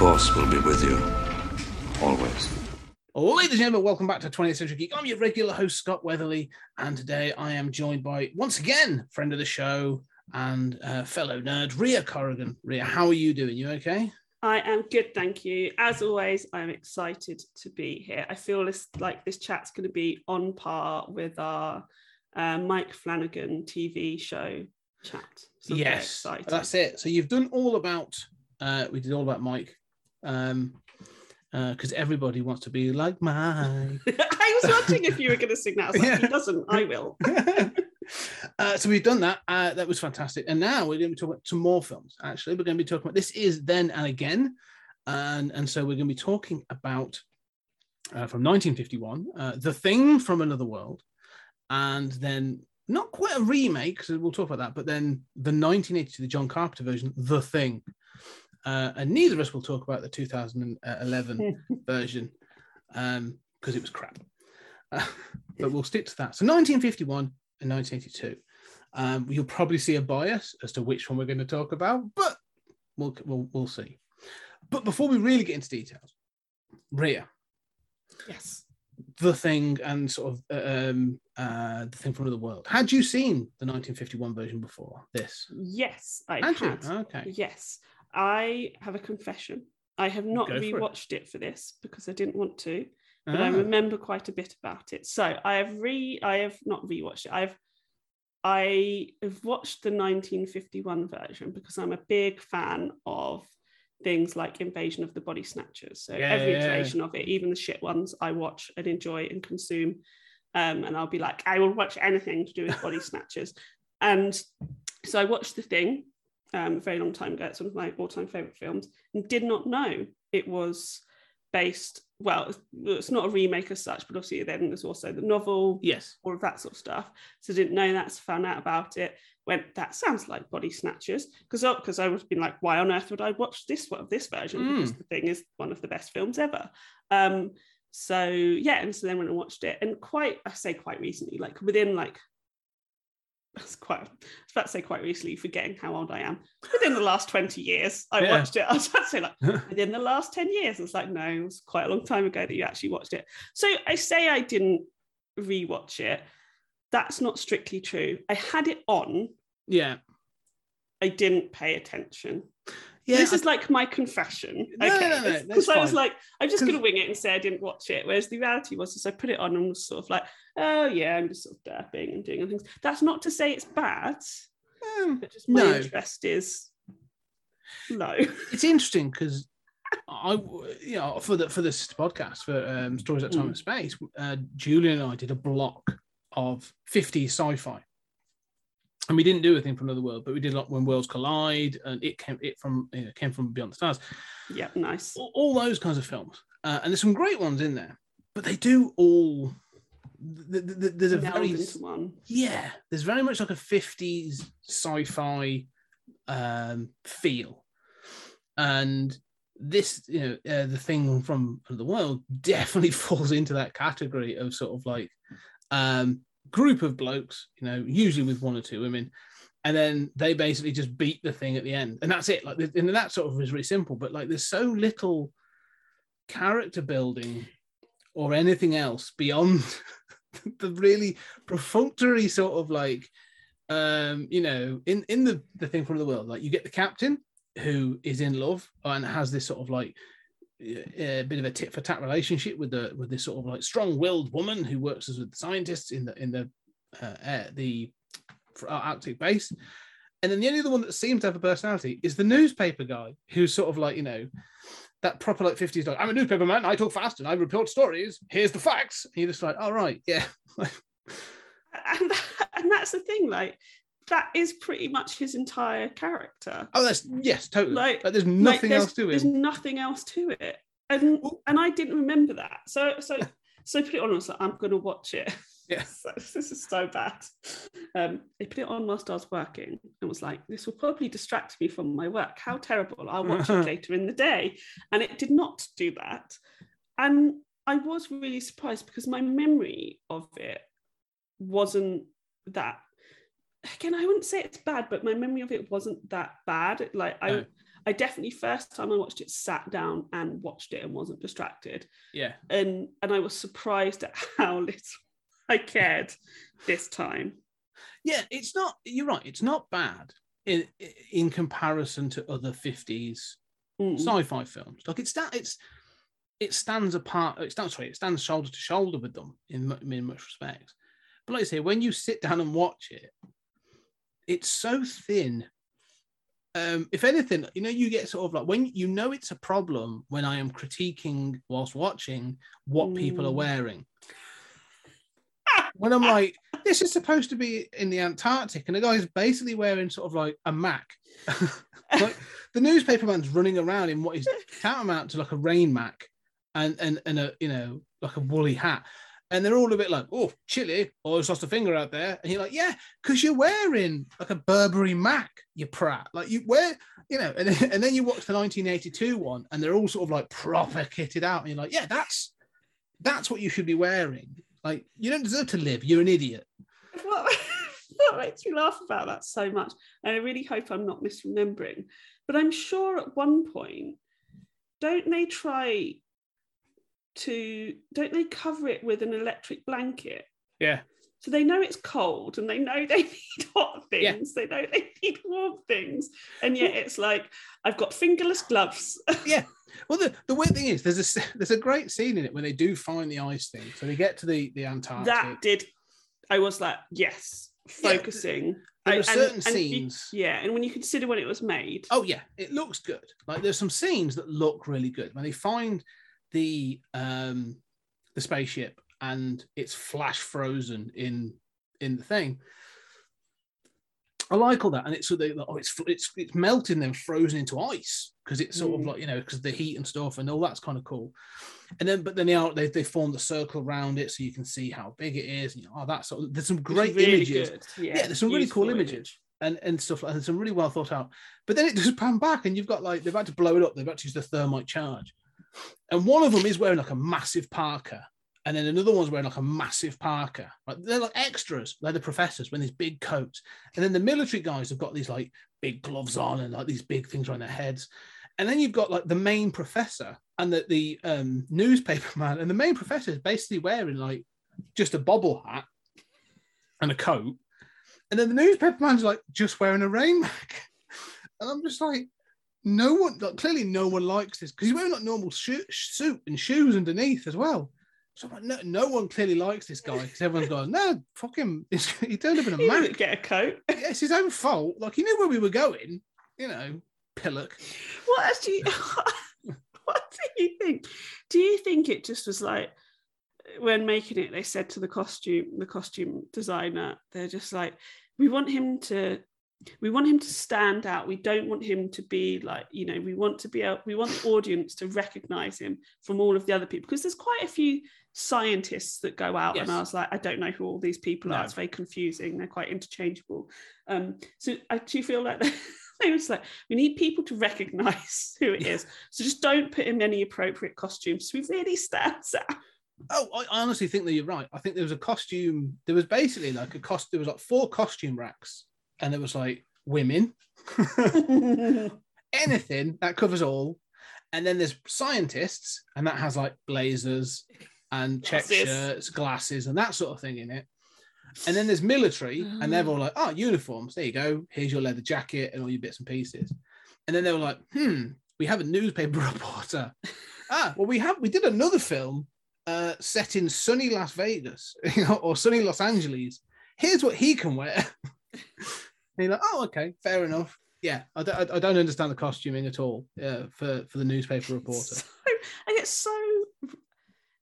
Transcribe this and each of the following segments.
The Force will be with you. Always. Ladies and gentlemen, welcome back to 20th Century Geek. I'm your regular host, Scott Weatherly, and today I am joined by, once again, friend of the show and uh, fellow nerd, Ria Corrigan. Ria, how are you doing? You okay? I am good, thank you. As always, I'm excited to be here. I feel this, like this chat's going to be on par with our uh, Mike Flanagan TV show chat. So yes, that's it. So you've done all about, uh, we did all about Mike, um, because everybody wants to be like Mike. I was wondering if you were going to sing that. I was like, Yeah. he doesn't. I will. uh, so we've done that. Uh, that was fantastic. And now we're going to be talking about some more films. Actually, we're going to be talking about this is then and again, and and so we're going to be talking about uh, from 1951, uh, The Thing from Another World, and then not quite a remake because we'll talk about that, but then the 1982, the John Carpenter version, The Thing. Uh, and neither of us will talk about the 2011 version because it was crap. Uh, but we'll stick to that. So 1951 and 1982. Um, you'll probably see a bias as to which one we're going to talk about, but we'll we'll, we'll see. But before we really get into details, Ria, Yes. the thing and sort of uh, um, uh, the thing from another world. Had you seen the 1951 version before this? Yes, I Had had. Okay. Yes. I have a confession. I have not Go for it. rewatched it. for this because I didn't want to, but I Ah, remember quite a bit about it. So I have re I have not rewatched it. I've I have watched the 1951 version because I'm a big fan of things like Invasion of the Body Snatchers. So Yeah, every yeah, yeah. iteration of it, even the shit ones, I watch and enjoy and consume. Um, and I'll be like, I will watch anything to do with body snatchers. And so I watched the thing um, a very long time ago. It's one of my all-time favorite films, and did not know it was based. Well, it's- not a remake as such, but obviously then there's also the novel, yes. all of that sort of stuff. So didn't know that. So found out about it. Went that sounds like Body Snatchers because because I was been like, why on earth would I watch this one this version? Mm. Because the thing is one of the best films ever. Um, so yeah, and so then when I watched it, and quite I say quite recently, like within like that's quite I was about to say quite recently, forgetting how old I am. Within the last 20 years, I Yeah. watched it. I was about to say like within the last 10 years. It's like, no, it was quite a long time ago that you actually watched it. So I say I didn't rewatch it. That's not strictly true. I had it on, Yeah. I didn't pay attention. Yeah. this I- is like my confession. No, no, okay. no, no, Because I was like, I'm just going to wing it and say I didn't watch it. Whereas the reality was, is I put it on and was sort of like, oh yeah, I'm just sort of derping and doing things. That's not to say it's bad, um, but just my No. interest is low. it's interesting because I, you know, for the for this podcast for um, stories at time Mm. and space, uh, Julian and I did a block of 50 sci-fi, and we didn't do a thing from another world, but we did a lot when worlds collide, and it came it from you know, came from Beyond the Stars, yeah, nice. all, all those kinds of films, uh, and there's some great ones in there, but they do all. th- th- th- There's a very one. yeah, there's very much like a 50s sci-fi um, feel. And this, you know, uh, the thing from the world definitely falls into that category of sort of like um, group of blokes, you know, usually with one or two women, and then they basically just beat the thing at the end, and that's it. Like, and that sort of is really simple, but like, there's so little character building or anything else beyond the really perfunctory sort of like um you know in in the the thing from the world like you get the captain who is in love and has this sort of like a bit of a tit for tat relationship with the with this sort of like strong-willed woman who works as with the scientists in the in the uh, air, the Arctic base, and then the only other one that seems to have a personality is the newspaper guy, who's sort of like you know that proper like fifties like I'm a newspaper man, I talk fast and I report stories. Here's the facts. And you're just like, all right, yeah, and, and that's the thing like that is pretty much his entire character. Oh, that's yes, totally. Like- Like, there's Like, nothing there's- else to it. There's nothing else to it, and and I didn't remember that. So so so put it on. I was like, I'm gonna watch it. Yeah. So this is so bad. Um, I put it on whilst I was working and was like, this will probably distract me from my work. How terrible! I'll watch it later in the day, and it did not do that. And I was really surprised because my memory of it wasn't that again i wouldn't say it's bad but my memory of it wasn't that bad like i No. i definitely first time i watched it sat down and watched it and wasn't distracted Yeah. and and i was surprised at how little i cared this time Yeah, it's not. You're right. It's not bad in in comparison to other fifties Mm. sci-fi films. Like it's that it's it stands apart. It stands sorry. It stands shoulder to shoulder with them in in much respects. But like I say, when you sit down and watch it, it's so thin. Um, if anything, you know, you get sort of like when you know it's a problem when I am critiquing whilst watching what people are Mm. wearing. when I'm like, this is supposed to be in the Antarctic, and the guy's basically wearing sort of like a Mac. like the newspaper man's running around in what is tantamount to like a rain Mac and and and a you know like a woolly hat. And they're all a bit like, oh, chilly, oh, or just lost a finger out there. And you're like, yeah, because you're wearing like a Burberry Mac, you prat. Like you wear, you know, and then, and then you watch the 1982 one and they're all sort of like proper kitted out. And you're like, yeah, that's that's what you should be wearing. Like, you don't deserve to live. You're an idiot. what, what makes me laugh about that so much and i really hope i'm not misremembering but i'm sure at one point don't they try to don't they cover it with an electric blanket Yeah. so they know it's cold and they know they need hot Yeah. things they know they need warm things and yet it's like i've got fingerless gloves yeah. Well, the, the weird thing is, there's a there's a great scene in it when they do find the ice thing. So they get to the the Antarctic. that did i was like yes Yeah, focusing there I- are certain you- scenes- yeah and when you consider when it was made Oh yeah, it looks good. Like there's some scenes that look really good when they find the um the spaceship and it's flash frozen in in the thing. I like all that, and it's so they oh it's it's it's melting then frozen into ice because it's sort of Mm. like you know because the heat and stuff and all that's kind of cool. And then but then they are they they form the circle around it so you can see how big it is. And, oh, that's sort of, there's some great really images good. yeah, there's some really cool images and, and stuff like that. Some really well thought out. But then it just pan back, and you've got like they've about to blow it up. They've about to use the thermite charge, and one of them is wearing like a massive parka, and then another one's wearing like a massive parka. Like they're like extras. They're the professors wearing these big coats, and then the military guys have got these like big gloves on and like these big things around their heads. And then you've got like the main professor and the, the um, newspaper man, and the main professor is basically wearing like just a bobble hat and a coat. And then the newspaper man's like just wearing a rain mac. And I'm just like, no one, like, clearly no one likes this because he's wearing like normal sho- suit and shoes underneath as well. So like, no, no one clearly likes this guy because everyone's going, no, fuck him. He's, he turned up in a He didn't get a coat. Yeah, it's his own fault. Like he knew where we were going, you know, pillock. What actually? what do you think? Do you think it just was like when making it? They said to the costume, the costume designer, they're just like, we want him to. We want him to stand out. We don't want him to be like, you know, we want to be able, we want the audience to recognize him from all of the other people because there's quite a few scientists that go out, and I was like, I don't know who all these people No. are. It's very confusing. They're quite interchangeable. Um, so I do feel like they was like, we need people to recognize who it is. So just don't put him in any appropriate costumes. So he really stands out. Oh, I honestly think that you're right. I think there was a costume. There was basically like a cost. There was like four costume racks, and it was like women, anything that covers all, and then there's scientists, and that has like blazers and check Glasses. shirts, glasses, and that sort of thing in it. And then there's military, and they're all like, "Oh, uniforms. There you go. Here's your leather jacket and all your bits and pieces." And then they were like, "Hmm, we have a newspaper reporter." ah, well, we have. We did another film uh, set in sunny Las Vegas, or sunny Los Angeles. Here's what he can wear. And you're like, oh, okay, fair enough. Yeah, I don't, I- don't understand the costuming at all. Yeah, for for the newspaper reporter, So, and it's so the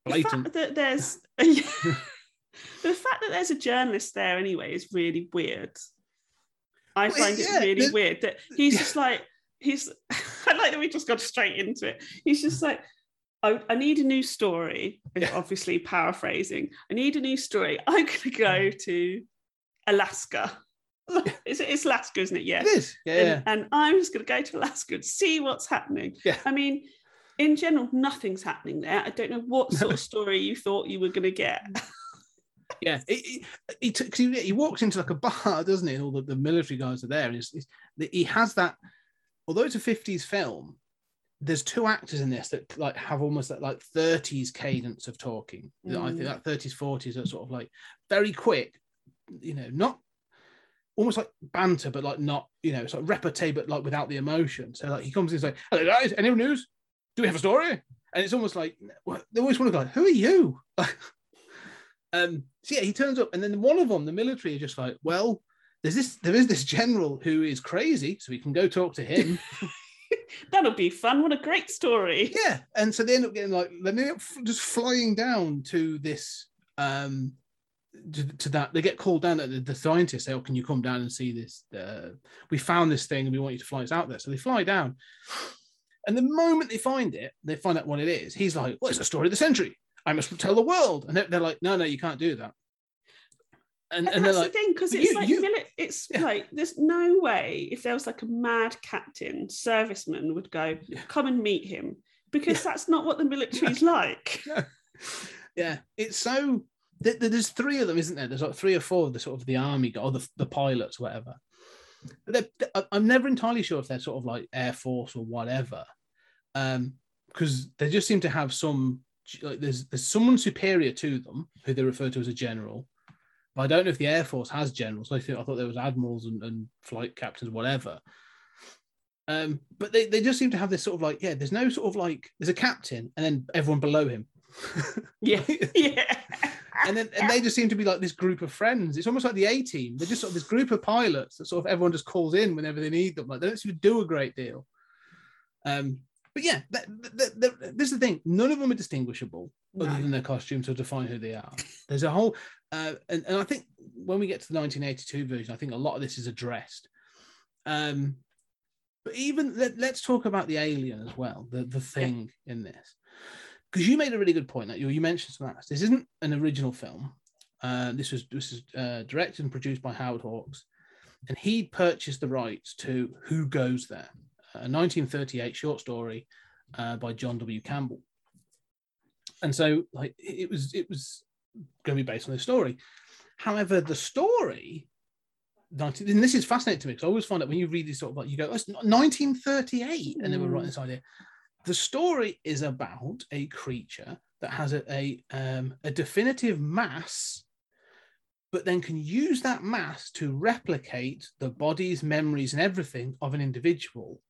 blatant. fact that there's the fact that there's a journalist there anyway is really weird. I Well, find it really the- weird that he's yeah. just like he's. I like that we just got straight into it. He's just like. I, I need a new story. Yeah. Obviously, paraphrasing. I need a new story. I'm going to go mm. to Alaska. It's, it's Alaska, isn't it? Yeah. It is. Yeah. and, and I'm just going to go to Alaska and see what's happening. Yeah. I mean, in general, nothing's happening there. I don't know what sort of story you thought you were going to get. Yeah, he, he, he, he, he walks into like a bar, doesn't he? And all the, the military guys are there. And it's, it's, he has that, although it's a 50s film, there's two actors in this that like have almost that like 30s cadence of talking. I think Mm. that 30s, 40s are sort of like very quick, you know, not almost like banter, but like not, you know, sort of repartee, but like without the emotion. So like he comes in and says, Hello guys, any news? Do we have a story? And it's almost like well, they always want to go, like, who are you? um so yeah he turns up and then one of them the military are just like well there's this there is this general who is crazy so we can go talk to him That'll be fun. What a great story. yeah and so they end up getting like they end up just flying down to this um to, to that they get called down the, the scientists say oh can you come down and see this uh, we found this thing and we want you to fly us out there. So they fly down. And the moment they find it they find out what it is. He's like well it's the story of the century. I must tell the world. And they're, like no no you can't do that. And, And, and that's like the thing, because it's you- like you- mili- it's Yeah. like there's no way if there was like a mad captain, serviceman would go, Yeah. come and meet him. Because that's not what the military's like. yeah. It's so there's three of them isn't there? There's like three or four of the sort of the army or the, the pilots whatever. I'm never entirely sure if they're sort of like air force or whatever um because they just seem to have some like there's there's someone superior to them who they refer to as a general but i don't know if the air force has generals. I think i thought there was admirals and, and flight captains whatever. Um but they, they just seem to have this sort of like yeah there's no sort of like there's a captain and then everyone below him. Yeah. yeah. And then and they just seem to be like this group of friends. It's almost like the A team. They're just sort of this group of pilots that sort of everyone just calls in whenever they need them. Like they don't seem to do a great deal. Um, but yeah, that, that, that- this is the thing. None of them are distinguishable other than their costumes to define who they are. There's a whole, uh, and, and I think when we get to the 1982 version, I think a lot of this is addressed. Um, but even let, let's talk about the alien as well, the the thing in this because you made a really good point that you, you mentioned some of that. This isn't an original film. Uh, this was this is uh, directed and produced by Howard Hawks, and he purchased the rights to Who Goes There, a 1938 short story uh, by John W. Campbell. And so, like, it it was it was going to be based on this story. However, the story. 19, and this is fascinating to me because I always find that when you read these sort of like you go, oh, it's 1938, and they were writing this idea the story is about a creature that has a, a, um, a definitive mass, but then can use that mass to replicate the bodies, memories, and everything of an individual.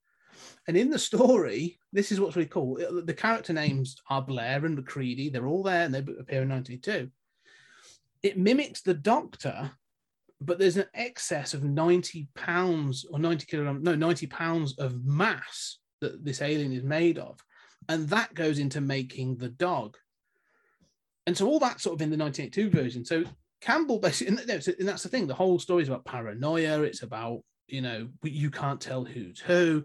And in the story, this is what's really cool. The character names are Blair and McCready. They're all there and they appear in 92. It mimics the Doctor, but there's an excess of 90 pounds or 90 kilograms, no, 90 pounds of mass that this alien is made of. And that goes into making the dog. And so all that sort of in the 1982 version. So Campbell basically, and that's and that's the thing, the whole story is about paranoia. It's about, you know, you can't tell who's who.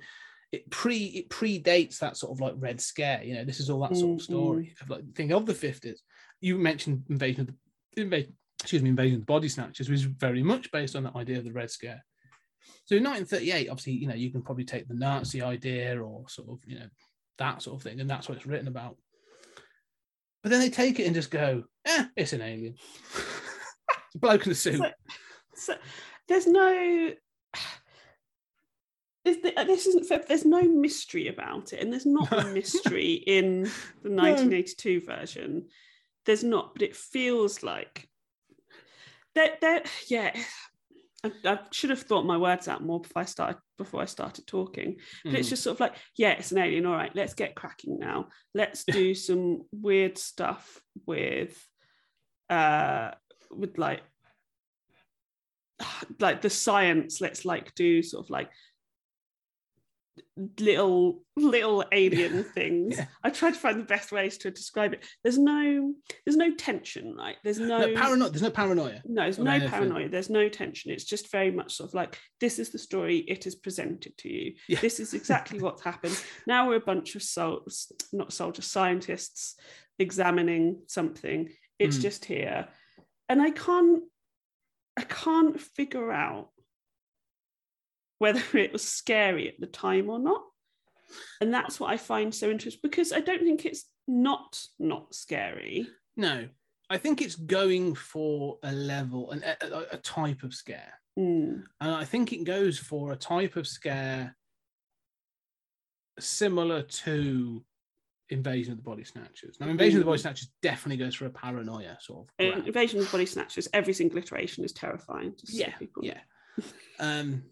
It pre it predates that sort of like Red Scare. You know, this is all that sort of Mm, story of like think of the 50s. You mentioned invasion of the invasion, excuse me, invasion of the body snatchers, which is very much based on that idea of the Red Scare. So in 1938, obviously, you know, you can probably take the Nazi idea or sort of, you know, that sort of thing, and that's what it's written about. But then they take it and just go, eh, it's an alien. it's a bloke in a suit. So, so there's no. Is the, this isn't fair. There's no mystery about it, and there's not a mystery in the 1982 version. There's not, but it feels like that. That yeah, I, I should have thought my words out more before I started before I started talking. But it's Mm. just sort of like, yeah, it's an alien. All right, let's get cracking now. Let's do some weird stuff with, uh, with like, like the science. Let's like do sort of like little little alien things. Yeah. I tried to find the best ways to describe it. There's no there's no tension, right? There's no No, paranoia. There's no paranoia. no, there's no paranoia. There's no tension. It's just very much sort of like this is the story. It is presented to you. Yeah. This is exactly what's happened. Now we're a bunch of soldiers, not soldiers, scientists examining something. It's Mm. just here, and I can't, I can't figure out whether it was scary at the time or not. And that's what I find so interesting because I don't think it's not not scary. No, I think it's going for a level and a, type of scare, Mm. and I think it goes for a type of scare similar to Invasion of the Body Snatchers. Now, Invasion of the Body Snatchers definitely goes for a paranoia sort of. Grab. Invasion of the Body Snatchers, every single iteration is terrifying. Yeah, people yeah. Um,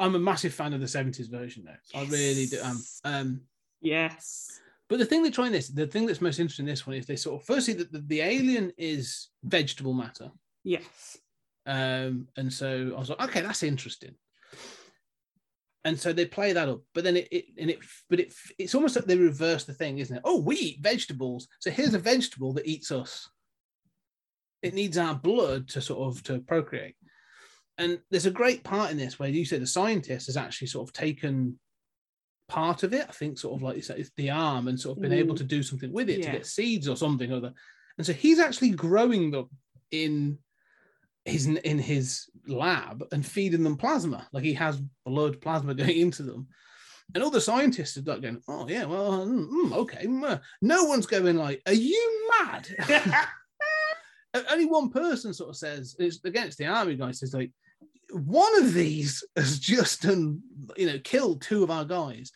I'm a massive fan of the 70s version though. I really do. Um, Yes. um, Yes. But the thing they try in this, the thing that's most interesting in this one is they sort of firstly that the, the alien is vegetable matter. Yes. Um, and so I was like, okay, that's interesting. And so they play that up, but then it, it and it, but it, it's almost like they reverse the thing, isn't it? Oh, we eat vegetables, so here's a vegetable that eats us. It needs our blood to sort of to procreate. And there's a great part in this where you say the scientist has actually sort of taken part of it. I think sort of like it's, it's the arm and sort of been able Mm. to do something with it to get seeds or something or other. And so he's actually growing them in his in his lab and feeding them plasma. Like he has blood plasma going into them. And all the scientists are like going, oh yeah, well, mm, mm, okay. mm, uh." No one's going like, are you mad? Only one person sort of says it's against the army guy says like one of these has just done you know killed two of our guys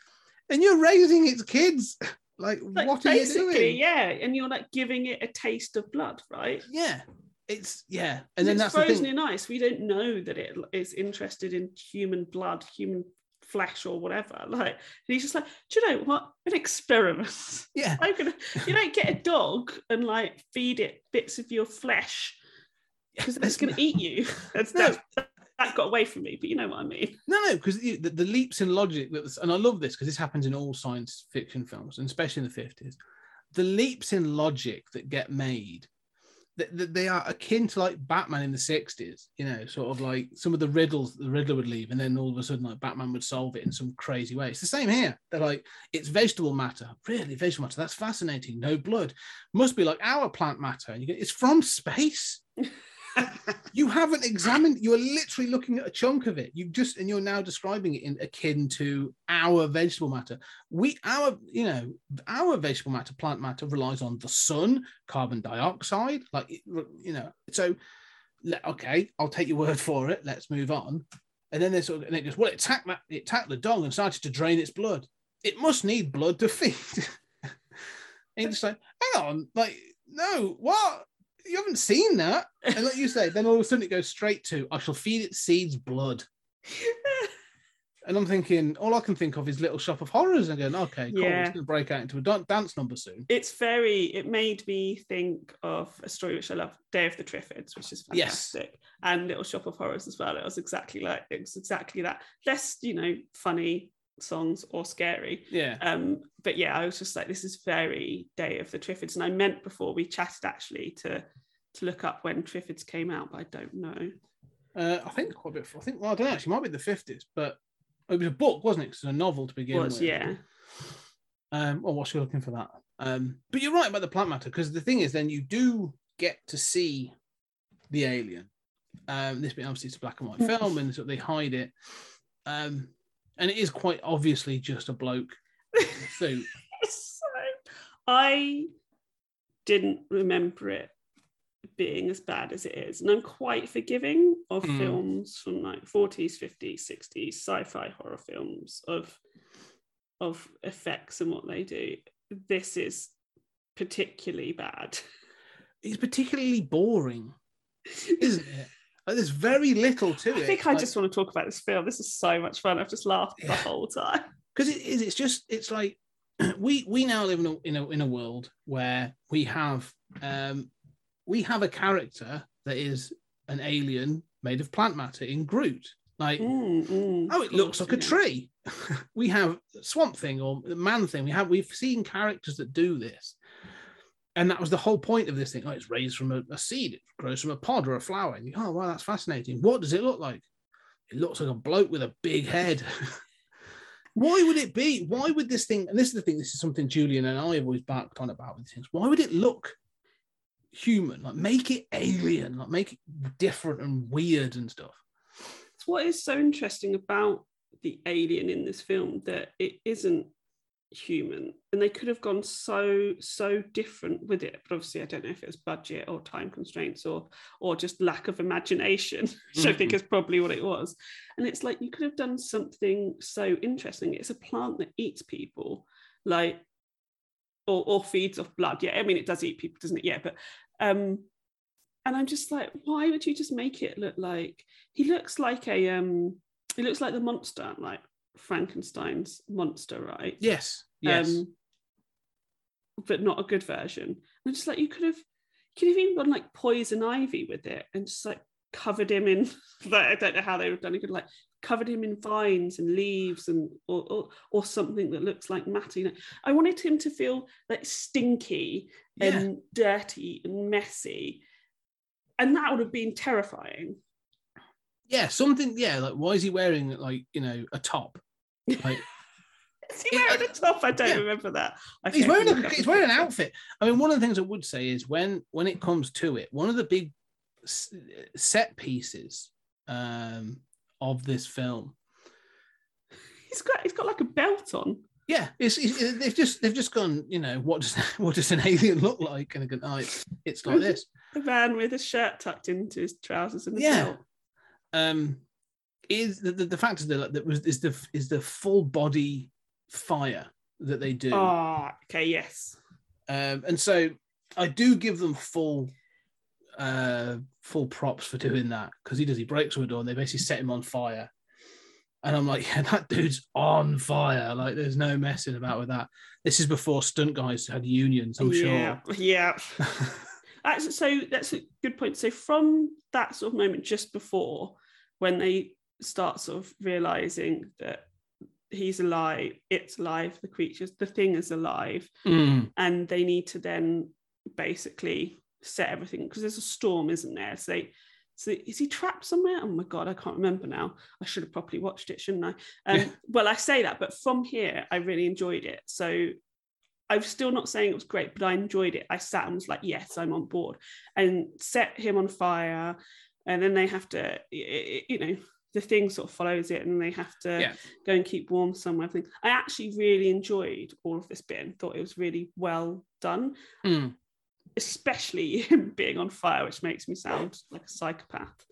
and you're raising its kids like, Like, what are you doing yeah. And you're like giving it a taste of blood, right? yeah it's yeah and And then it's that's the frozen thing in ice. We don't know that it is interested in human blood, human flesh, or whatever. Like, and he's just like, do you know what? An experiment. yeah I'm gonna. You don't get a dog and like feed it bits of your flesh because it's going to eat you. That's, No. that's, that got away from me, but you know what I mean. No, no, because the, the, the leaps in logic, and I love this because this happens in all science fiction films, and especially in the 50s. The leaps in logic that get made, that, that they are akin to like Batman in the 60s, you know, sort of like some of the riddles that the Riddler would leave, and then all of a sudden, like Batman would solve it in some crazy way. It's the same here. They're like, it's vegetable matter. Really, vegetable matter? That's fascinating. No blood. Must be like our plant matter. And you go, it's from space you haven't examined you're literally looking at a chunk of it. You just and you're now describing it in akin to our vegetable matter. We our you know our vegetable matter plant matter relies on the sun carbon dioxide like you know. So okay i'll take your word for it let's move on. And then they sort of and it goes well it attacked it attacked the dog and started to drain its blood. It must need blood to feed. And just like hang on like no what you haven't seen that and like you say, then all of a sudden it goes straight to I shall feed its seeds blood. And I'm thinking, all I can think of is Little Shop of Horrors and going, okay, cool, Yeah. it's going to break out into a dance number soon. it's very it made me think of a story which i love day of the triffids which is Yes. fantastic and little shop of horrors as well it was exactly like it was exactly that less you know funny songs or scary Yeah. um but yeah i was just like this is very day of the triffids and i meant before we chatted actually to to look up when triffids came out but i don't know Uh, I think quite a bit. I think, well, I don't know, actually, it might be the 50s, but it was a book, wasn't it? 'Cause It was a novel to begin was with. yeah Um, well, whilst you're looking for that. Um, but you're right about the plant matter because the thing is, then you do get to see the alien. Um, this being obviously it's a black and white film, and so they hide it. Um, and it is quite obviously just a bloke. So I didn't remember it being as bad as it is. And I'm quite forgiving of Mm. films from like 40s, 50s, 60s, sci-fi horror films of of effects and what they do. This is particularly bad. it's particularly boring, isn't it? Like, there's very little to I it. I think I Like- just want to talk about this film. This is so much fun. I've just laughed the whole time. because it is it's just it's like we we now live in a in a, in a world where we have um we have a character that is an alien made of plant matter in Groot Like, Mm, mm, oh, it looks like a tree. we have Swamp Thing or Man Thing. We have we've seen characters that do this, and that was the whole point of this thing. Oh, it's raised from a, a seed. It grows from a pod or a flower. And you, oh, wow, that's fascinating. What does it look like? It looks like a bloke with a big head. Why would it be? Why would this thing? And this is the thing. This is something Julian and I have always backed on about with things. Why would it look human? Like make it alien. Like make it different and weird and stuff. It's what is so interesting about the alien in this film that it isn't human and they could have gone so so different with it. But obviously i don't know if it was budget or time constraints or or just lack of imagination which i think is probably what it was. And it's like you could have done something so interesting. It's a plant that eats people like or, or feeds off blood. Yeah i mean it does eat people doesn't it? Yeah but um and i'm just like why would you just make it look like he looks like a um he looks like the monster like frankenstein's monster right Yes. Yes. um, but not a good version. And just like you could have, you could have even gone like poison ivy with it and just like covered him in. I don't know how they would have done. You could like covered him in vines and leaves and or or, or something that looks like matter. You know, I wanted him to feel like stinky and dirty and messy, and that would have been terrifying. Yeah. Something. Yeah. Like, why is he wearing like you know a top? Like Is he wearing a top? I don't Yeah. remember that. He's wearing a, he's wearing an outfit. I mean, one of the things I would say is when when it comes to it, one of the big s- set pieces um, of this film. He's got he's got like a belt on. Yeah, it's, it's, they've just they've just gone. You know what does what does an alien look like? And they go, oh, it's, it's like this. The man with a shirt tucked into his trousers and a Yeah. belt. Um is the, the, the fact is that that was is the is the full body fire that they do Oh, okay, yes. um and so i do give them full uh full props for doing that because he does he breaks through a door and they basically set him on fire and i'm like yeah that dude's on fire like there's no messing about with that this is before stunt guys had unions i'm yeah, yeah. sure Actually, so that's a good point. So from that sort of moment just before, when they start sort of realizing that he's alive, it's alive, the creatures, the thing is alive, Mm, and they need to then basically set everything because there's a storm, isn't there? So they, so is he trapped somewhere? Oh my god, I can't remember now. I should have properly watched it, shouldn't I? Um, Yeah. Well, I say that, but from here, I really enjoyed it. So I'm still not saying it was great, but I enjoyed it. I sat and was like, yes, I'm on board, and set him on fire, and then they have to, you know. The thing sort of follows it, and they have to Yeah. go and keep warm somewhere. I think I actually really enjoyed all of this bit and thought it was really well done mm. especially being on fire, which makes me sound like a psychopath.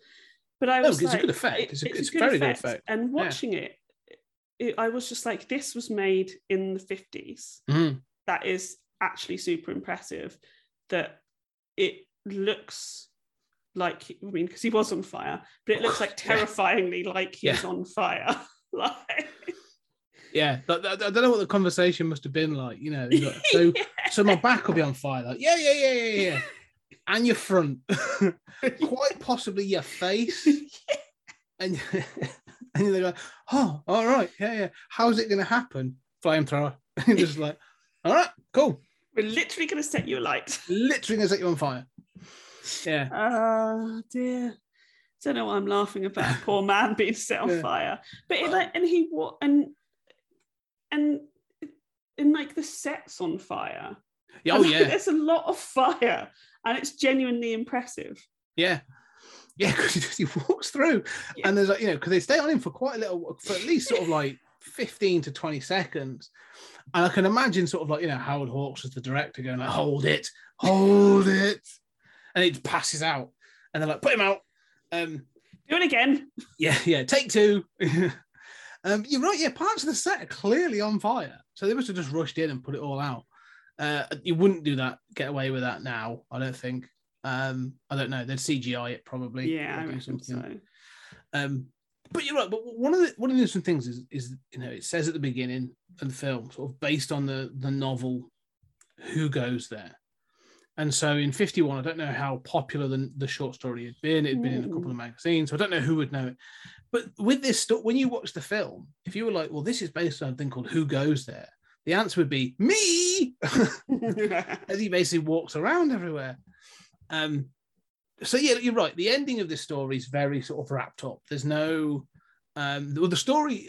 But I No, was it's a good effect. it- It's a- it's a very good effect. And Yeah. watching it, it, I was just like, this was made in the fifties. Mm. That is actually super impressive. That it looks like I mean, because he was on fire, but it looks like Yeah. terrifyingly like he's Yeah. on fire. like, Yeah, I I don't know what the conversation must have been like. You know, like, so so my back will be on fire. Like, yeah, yeah, yeah, yeah, yeah, and your front, quite possibly your face, and and they're like, oh, all right, yeah, yeah. How's it going to happen? Flamethrower, and just like, all right, cool. we're literally going to set you alight. Literally going to set you on fire. Yeah, Oh dear. I Don't know what I'm laughing about. Poor man being set on Yeah. fire. But it, like, and he what and and and like the set's on fire. yeah, oh like, yeah, There's a lot of fire, and it's genuinely impressive. yeah. Yeah, because he walks through, Yeah. and there's like you know because they stay on him for quite a little, for at least sort of like fifteen to twenty seconds, and I can imagine sort of like you know Howard Hawks as the director going like hold it, hold it, and it passes out, and they're like put him out. Um, Do it again. yeah, yeah, take two. um, you're right. Yeah, parts of the set are clearly on fire, so they must have just rushed in and put it all out. Uh, you wouldn't do that, get away with that now. I don't think. Um, I don't know. They'd CGI it probably. Yeah, I do so. Um, but you're right. But one of the one of the interesting things is is you know it says at the beginning of the film, sort of based on the the novel, who goes there, And so in 51, I don't know how popular the, the short story had been. It had been in a couple of magazines, so I don't know who would know it. But with this, sto- when you watch the film, if you were like, well, this is based on a thing called Who Goes There, the answer would be me, as he basically walks around everywhere. Um, so yeah, you're right. The ending of this story is very sort of wrapped up. There's no, um, well, the story,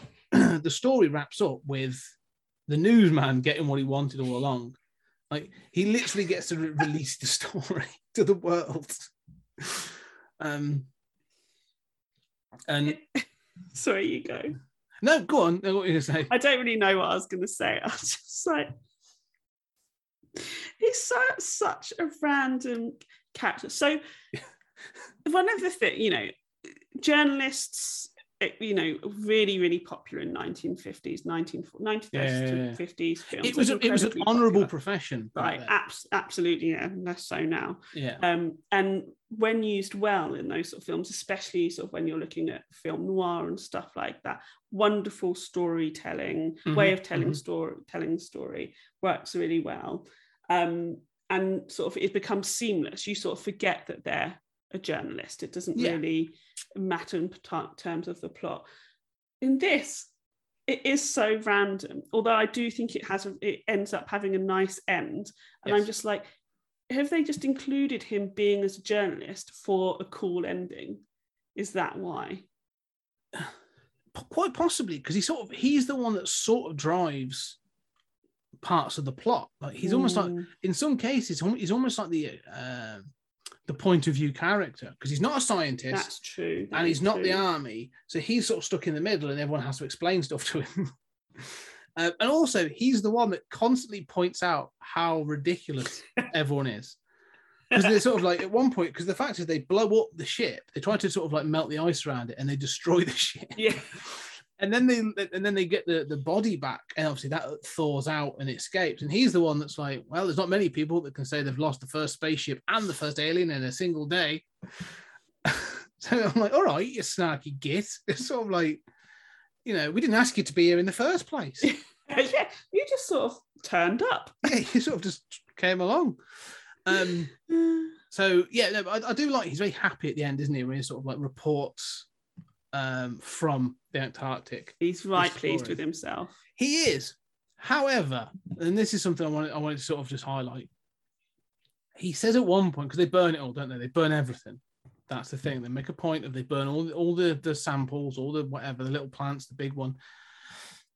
the story wraps up with the newsman getting what he wanted all along. Like he literally gets to re- release the story to the world. Um, and Sorry, you go. no, go on. What were you gonna say? I don't really know what I was going to say. I was just like, he's so such a random character. So one of the thing, you know, journalists, you know, really, really popular in 1950s, 19, 1930s Yeah, yeah, yeah. 50s films. It was it was an honourable popular. profession, Right, abs- absolutely, yeah, less so now. Yeah, Um, and when used well in those sort of films, especially sort of when you're looking at film noir and stuff like that, wonderful storytelling, way Mhm, of telling mhm. story, telling story works really well. Um, and sort of it becomes seamless. You sort of forget that they're a journalist. It doesn't Yeah. really matter in terms of the plot. In this, it is so random. Although I do think it has, a, it ends up having a nice end. And I'm just like, have they just included him being as a journalist for a cool ending? Is that why? Quite possibly because he sort of he's the one that sort of drives parts of the plot. Like he's almost like Mm, in some cases he's almost like the uh, the point of view character because he's not a scientist that's true. that and he's not the army, so he's sort of stuck in the middle, and everyone has to explain stuff to him. Uh, and also, he's the one that constantly points out how ridiculous everyone is. Because they're sort of like at one point, because the fact is they blow up the ship, they try to sort of like melt the ice around it, and they destroy the ship. Yeah. And then they and then they get the, the body back, and obviously that thaws out and escapes. And he's the one that's like, well, there's not many people that can say they've lost the first spaceship and the first alien in a single day. so I'm like, all right, you snarky git. It's sort of like, you know, we didn't ask you to be here in the first place. yeah, you just sort of turned up. yeah, you sort of just came along. Um, so yeah, no, but I, I do like he's very happy at the end, isn't he? When he sort of like reports um, from the Antarctic. He's right pleased with himself. He is. However, and this is something I wanted, I wanted to sort of just highlight. He says at one point, because they burn it all, don't they? They burn everything. That's the thing. They make a point of they burn all, all the, the samples, all the whatever, the little plants, the big one.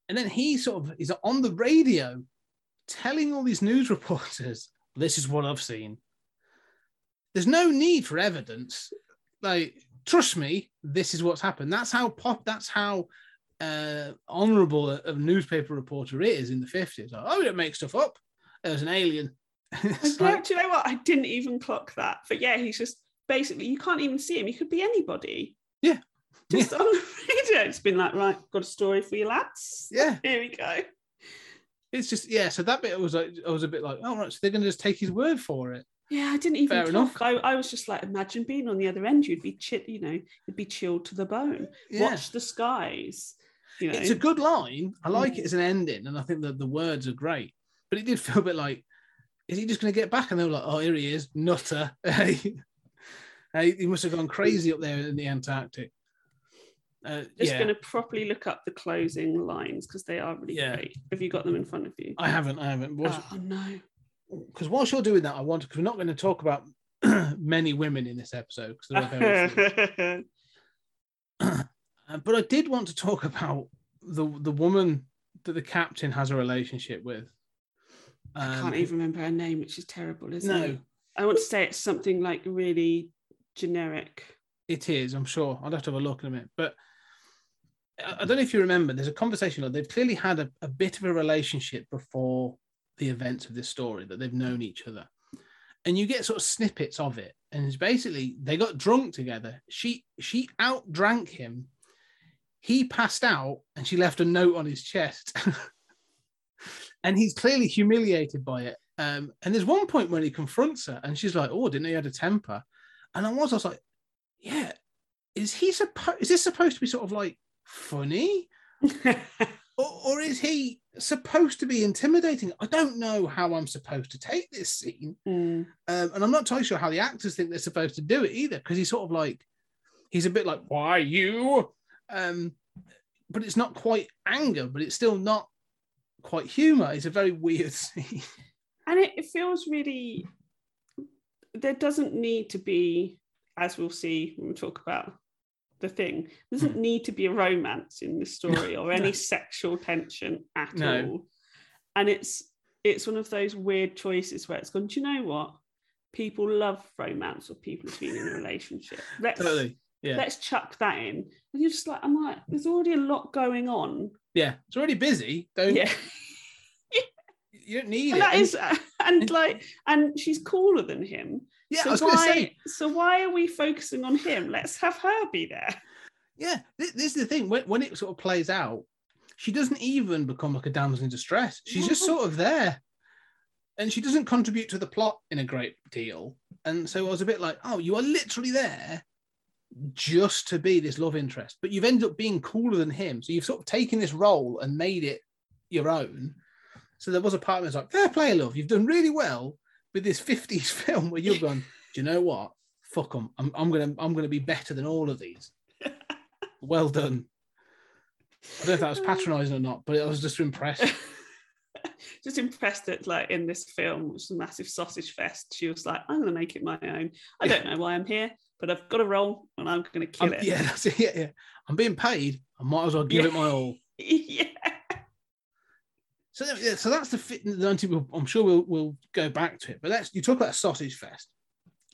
And then he sort of is on the radio telling all these news reporters, this is what I've seen. There's no need for evidence. Like, trust me, this is what's happened. That's how pop, that's how uh, honourable a, a newspaper reporter is in the 50s. Like, oh, we don't make stuff up. There's an alien. Yeah, like- do you know what? I didn't even clock that. But yeah, he's just basically you can't even see him. He could be anybody. Yeah. Just on the radio. It's been like, right, got a story for you lads. yeah, Here we go. it's just yeah. So that bit was like I was a bit like, oh right, so they're going to just take his word for it. Yeah, I didn't even Fair enough. I, I was just like, imagine being on the other end. You'd be chill, you know, you'd be chilled to the bone. Yeah. Watch the skies. You know, It's a good line. I like Mm. it as an ending, and I think that the words are great. But it did feel a bit like, is he just going to get back? And they were like, oh, here he is, nutter. Hey, he must have gone crazy up there in the Antarctic. Uh, just yeah, going to properly look up the closing lines because they are really Yeah. great. Have you got them in front of you? I haven't, I haven't. oh no. Because whilst you're doing that, I want because we're not going to talk about many women in this episode because there are very. But I did want to talk about the the woman that the captain has a relationship with. I Um, can't even remember her name, which is terrible, isn't No. it? I want to say it's something like really generic. It is, I'm sure. I'd have to have a look in a minute. But I I don't know if you remember, there's a conversation they've clearly had a, a bit of a relationship before the events of this story, that they've known each other. And you get sort of snippets of it. And it's basically they got drunk together. She she outdrank him. He passed out and she left a note on his chest. and he's clearly humiliated by it. Um, and there's one point when he confronts her and she's like, Oh, didn't know you had a temper? And I was, I was like, yeah, is he supposed? Is this supposed to be sort of like funny, or, or is he supposed to be intimidating? I don't know how I'm supposed to take this scene, Mm. um, and I'm not totally sure how the actors think they're supposed to do it either, because he's sort of like he's a bit like why you, um, but it's not quite anger, but it's still not quite humor. It's a very weird scene. and it, it feels really there doesn't need to be as we'll see when we talk about the thing. There doesn't need to be a romance in this story or any Hmm. Sexual tension at No. all. And it's it's one of those weird choices where it's gone do you know what? People love romance or people who've been in a relationship. Let's Totally, yeah, let's chuck that in. And you're just like i'm like there's already a lot going on. Yeah. It's already busy. Don't yeah. You don't need and it. that And- is and like and she's cooler than him yeah. so I was going to why say, so why are we focusing on him let's have her be there Yeah, this, this is the thing. When, when it sort of plays out, she doesn't even become like a damsel in distress. She's just sort of there. And she doesn't contribute to the plot in a great deal. And so I was a bit like, oh, you are literally there just to be this love interest. But you've ended up being cooler than him. So you've sort of taken this role and made it your own. So there was a part that's like, fair play, love. You've done really well with this 50s film where you've gone, do you know what? Fuck them. I'm, I'm gonna I'm gonna be better than all of these. well done. I don't know if that was patronising or not, but I was just impressed. just impressed that like in this film which is a massive sausage fest she was like i'm going to make it my own i don't know why i'm here but i've got a role and i'm going to kill I'm- it yeah, that's it. Yeah, yeah. I'm being paid. I might as well give Yeah. it my all. yeah So, yeah, so that's the fit. The 19, I'm sure we'll we'll go back to it. But let's you talk about a sausage fest.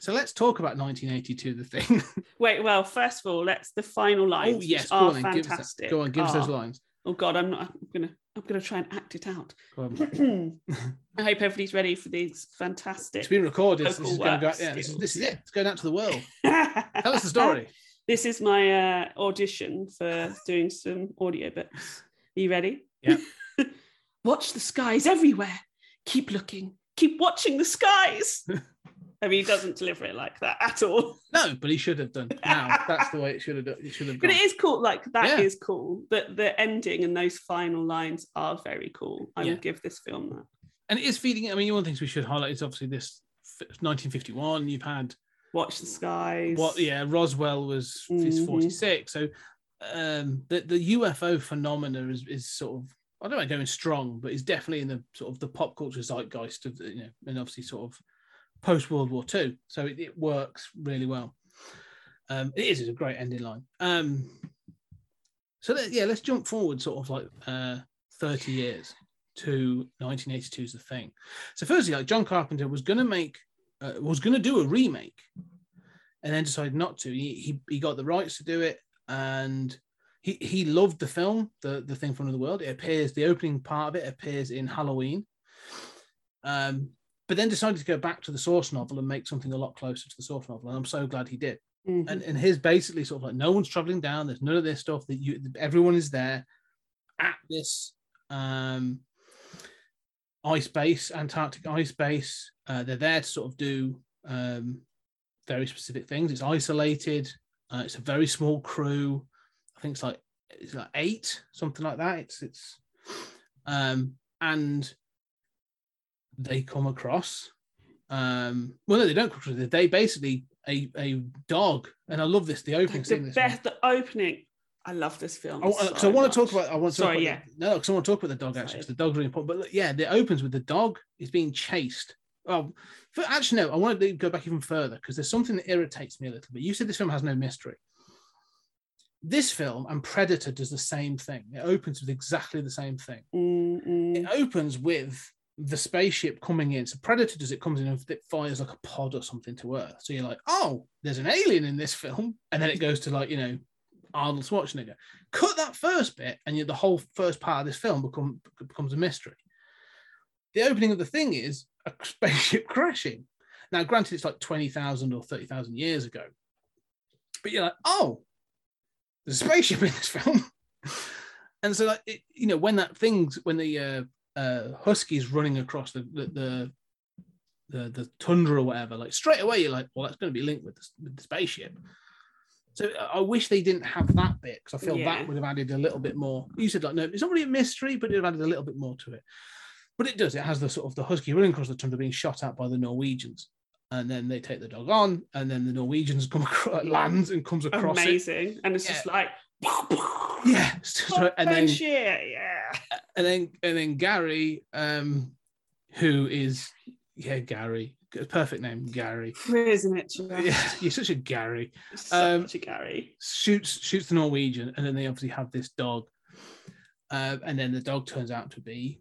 So let's talk about 1982, the thing. wait well first of all let's the final lines oh yes, go are on, then, give us fantastic Go on, give us those lines. oh god i'm not i'm gonna i'm gonna try and act it out i hope everybody's ready for these fantastic It's been recorded. This is going to go. work Yeah, this is, this is it. It's going out to the world. Tell us the story. This is my uh, audition for doing some audiobooks. Are you ready? Yeah. Watch the skies everywhere. Keep looking. Keep watching the skies. I mean, he doesn't deliver it like that at all. No, but he should have done. Now that's the way it should have done. It should have But gone. it is cool. Like that is Yeah. cool. The the ending and those final lines are very cool. I Yeah. will give this film that. and it is feeding. I mean, one of the things we should highlight is obviously this 1951. You've had Watch the skies. what? Yeah, Roswell was is Mhm. 46. So um, the the UFO phenomena is is sort of I don't know going strong, but it's definitely in the sort of the pop culture zeitgeist of you know, and obviously sort of post World War II. So it, it works really well. Um, it is a great ending line. Um, so yeah, let's jump forward sort of like uh, 30 years to 1982 is the thing. So firstly, like John Carpenter was going to make, uh, was going to do a remake, and then decided not to. He, he he got the rights to do it, and he he loved the film, the the thing from the world. It appears the opening part of it appears in Halloween. Um, but then decided to go back to the source novel and make something a lot closer to the source novel, and I'm so glad he did Mhm. and and his basically sort of like no one's traveling down. There's none of this stuff that you everyone is there at this um ice base, Antarctic ice base. Uh, they're there to sort of do um very specific things. It's isolated. Uh, it's a very small crew. I think it's like it's like eight, something like that. It's it's um and they come across um well no they don't come across they basically a a dog and i love this the opening the scene one. best the opening. I love this film. Oh, uh, so so I want to talk about. I want to talk Sorry, about yeah. the- no, because I want to talk about the dog actually. 'cause the dog's really important. But look, yeah, it opens with the dog is being chased. Oh, for, actually, no. I want to go back even further because there's something that irritates me a little bit. You said this film has no mystery. This film and Predator does the same thing. It opens with exactly the same thing. Mm, mm. It opens with the spaceship coming in. So Predator does it comes in and it fires like a pod or something to Earth. So you're like, oh, there's an alien in this film, and then it goes to like you know Arnold Schwarzenegger. Cut that first bit, and you the whole first part of this film become becomes a mystery. The opening of the thing is a spaceship crashing. Now, granted, it's like twenty thousand or thirty thousand years ago, but you're like, oh, there's a spaceship in this film. And so, like, it, you know, when that thing's when the uh, uh, husky's running across the the, the the the tundra or whatever, like straight away you're like, well, that's going to be linked with the, with the spaceship. So I wish they didn't have that bit because I feel Yeah. that would have added a little bit more. You said like no, it's not really a mystery, but it would have added a little bit more to it. But it does. It has the sort of the husky running across the tundra being shot at by the Norwegians, and then they take the dog on, and then the Norwegians come across lands and comes across it. Amazing. And it's just like, Yeah, and then shit, yeah. and then and then Gary, um, who is yeah Gary, perfect name Gary. Isn't it? Yeah, you're such a Gary. Such Um, a Gary. shoots shoots the Norwegian, and then they obviously have this dog, uh, and then the dog turns out to be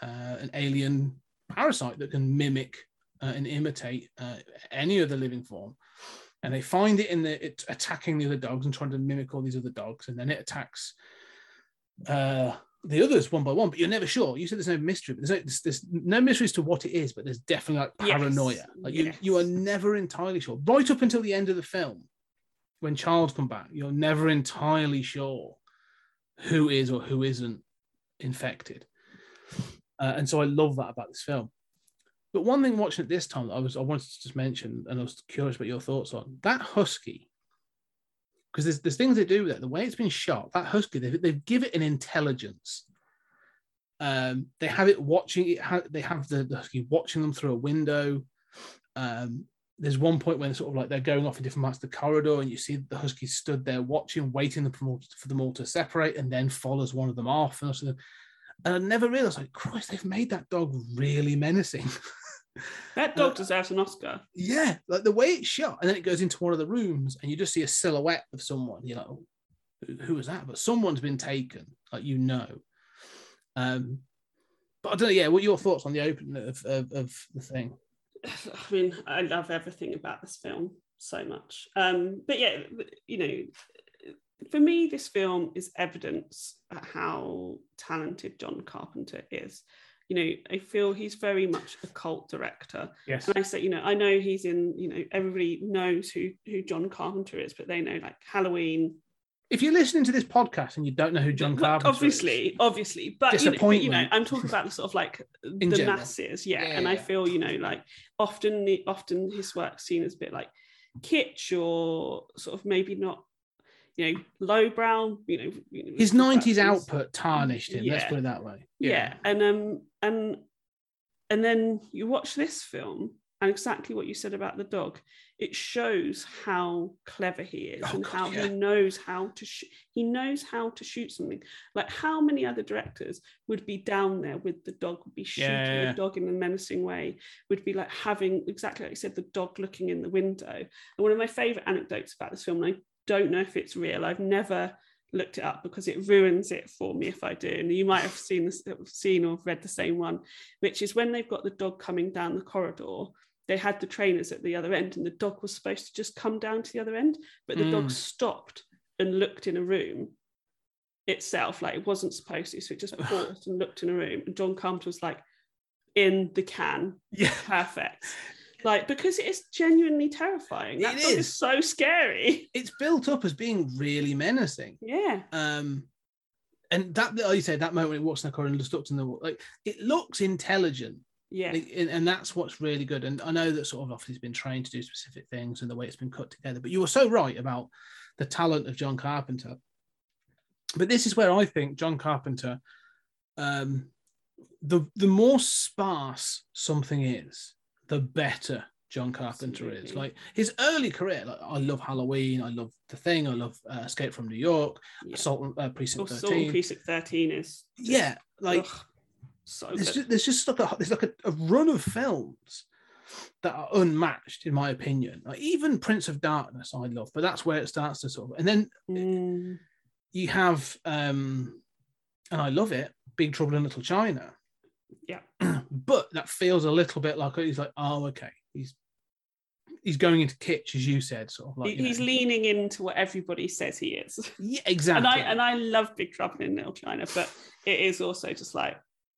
uh, an alien parasite that can mimic uh, and imitate uh, any other living form. And they find it in the it attacking the other dogs and trying to mimic all these other dogs, and then it attacks uh, the others one by one. But you're never sure. You said there's no mystery, but there's no, there's, there's no mystery as to what it is, but there's definitely like Yes, paranoia. Like you, yes. you are never entirely sure. Right up until the end of the film, when Childs come back, you're never entirely sure who is or who isn't infected. Uh, and so I love that about this film. But one thing watching it this time that I was I wanted to just mention, and I was curious about your thoughts on that husky, because there's there's things they do with it. The way it's been shot, that husky, they they give it an intelligence. Um, they have it watching it. Ha- they have the, the husky watching them through a window. Um, there's one point when sort of like they're going off in different parts of the corridor, and you see the husky stood there watching, waiting for them all, to separate, and then follows one of them off. And, and I never realized, like, Christ, they've made that dog really menacing. That dog deserves an Oscar. yeah, like the way it's shot, and then it goes into one of the rooms, and you just see a silhouette of someone. You're like, oh, who, was that? But someone's been taken, like you know. Um, but I don't know. Yeah, what are your thoughts on the opening of, of, of the thing? I mean, I love everything about this film so much. Um, but yeah, you know, for me, this film is evidence at how talented John Carpenter is. You know, I feel he's very much a cult director. Yes. And I say, you know, I know he's in, you know, everybody knows who who John Carpenter is, but they know like Halloween. If you're listening to this podcast and you don't know who John Carpenter obviously, is, obviously, but you know, but, you know, I'm talking about the sort of like the general. masses, yeah. Yeah, and I feel, you know, like often, the- often his work's seen as a bit like kitsch or sort of maybe not, you know, lowbrow. You know, you know, his we talk about 90s output tarnished him. Let's put it that way. yeah. and um and and then you watch this film and exactly what you said about the dog it shows how clever he is Oh, and God, how yeah. he knows how to sh- he knows how to shoot something like how many other directors would be down there with the dog would be shooting Yeah. the dog in a menacing way would be like having exactly like you said the dog looking in the window and one of my favorite anecdotes about this film and i don't know if it's real i've never looked it up because it ruins it for me if I do. And you might have seen this, seen or read the same one, which is when they've got the dog coming down the corridor. They had the trainers at the other end, and the dog was supposed to just come down to the other end, but the Mm. dog stopped and looked in a room itself, like it wasn't supposed to. So it just paused and looked in a room. And John Carpenter was like, "In the can, Yeah. perfect." Like because it is genuinely terrifying. That It is. is so scary. It's built up as being really menacing. Yeah. Um, and that, like you said, that moment when he walks in the corridor and just looks in the wall, like it looks intelligent. Yeah. And, and that's what's really good. And I know that sort of obviously he's been trained to do specific things and the way it's been cut together. But you were so right about the talent of John Carpenter. But this is where I think John Carpenter, um, the the more sparse something is, the better John Carpenter is. Like his early career, like I love Halloween, I love The Thing, I love uh, Escape from New York, Yeah. Assault uh, Precinct Or Thirteen. Precinct 13 is just- yeah, like ugh, so there's just, there's just like a there's like a, a run of films that are unmatched in my opinion. Like even Prince of Darkness, I love, but that's where it starts to sort of. And then Mm, you have, um and I love it, Big Trouble in Little China. Yeah. but that feels a little bit like he's like, oh, okay, he's he's going into kitsch, as you said, sort of like he- he's know. leaning into what everybody says he is. yeah, exactly. And I and I love Big Trouble in Little China, but it is also just like,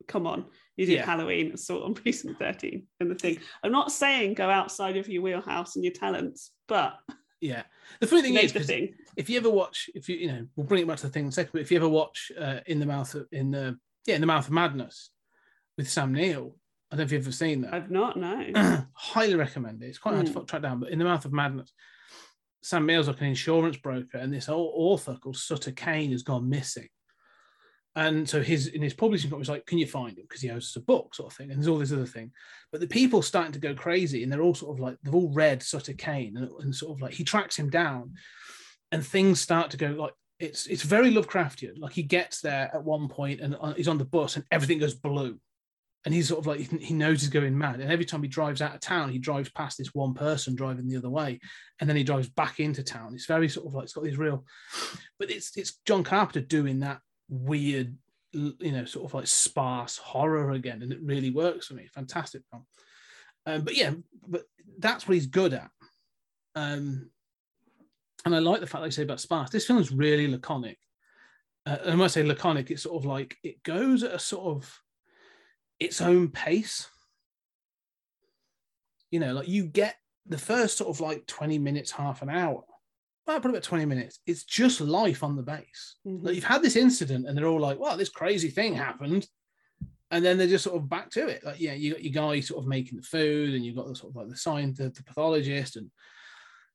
come on, you did Yeah. Halloween, Assault on Precinct 13, and the thing. I'm not saying go outside of your wheelhouse and your talents, but yeah, the funny thing is, thing. if you ever watch, if you you know, we'll bring it back to the thing in a second. But if you ever watch uh, in the mouth of in the yeah in the mouth of madness with Sam Neill, I don't know if you've ever seen that. I've not no. Highly recommend it. It's quite hard Mm. to track down, but in the mouth of madness, Sam Neill's like an insurance broker, and this old author called Sutter Kane has gone missing. And so his in his publishing company was like, "Can you find him?" Because he owes us a book, sort of thing. And there's all this other thing, but the people starting to go crazy, and they're all sort of like they've all read Sutter Kane, and, and sort of like he tracks him down, and things start to go like it's it's very Lovecraftian. Like he gets there at one point, and uh, he's on the bus, and everything goes blue, and he's sort of like he knows he's going mad. And every time he drives out of town, he drives past this one person driving the other way, and then he drives back into town. It's very sort of like it's got these real, but it's it's John Carpenter doing that weird, you know, sort of like sparse horror again, and it really works for me. Fantastic film. Um, but yeah, but that's what he's good at. Um, and I like the fact they say about sparse. This film is really laconic. Uh, and when I say laconic, it's sort of like it goes at a sort of its own pace. You know, like you get the first sort of like 20 minutes, half an hour well, probably about 20 minutes. It's just life on the base. Mhm. Like you've had this incident and they're all like, well, this crazy thing happened. And then they're just sort of back to it. Like, yeah, you got your guy sort of making the food and you've got the sort of like the scientist, the, the pathologist and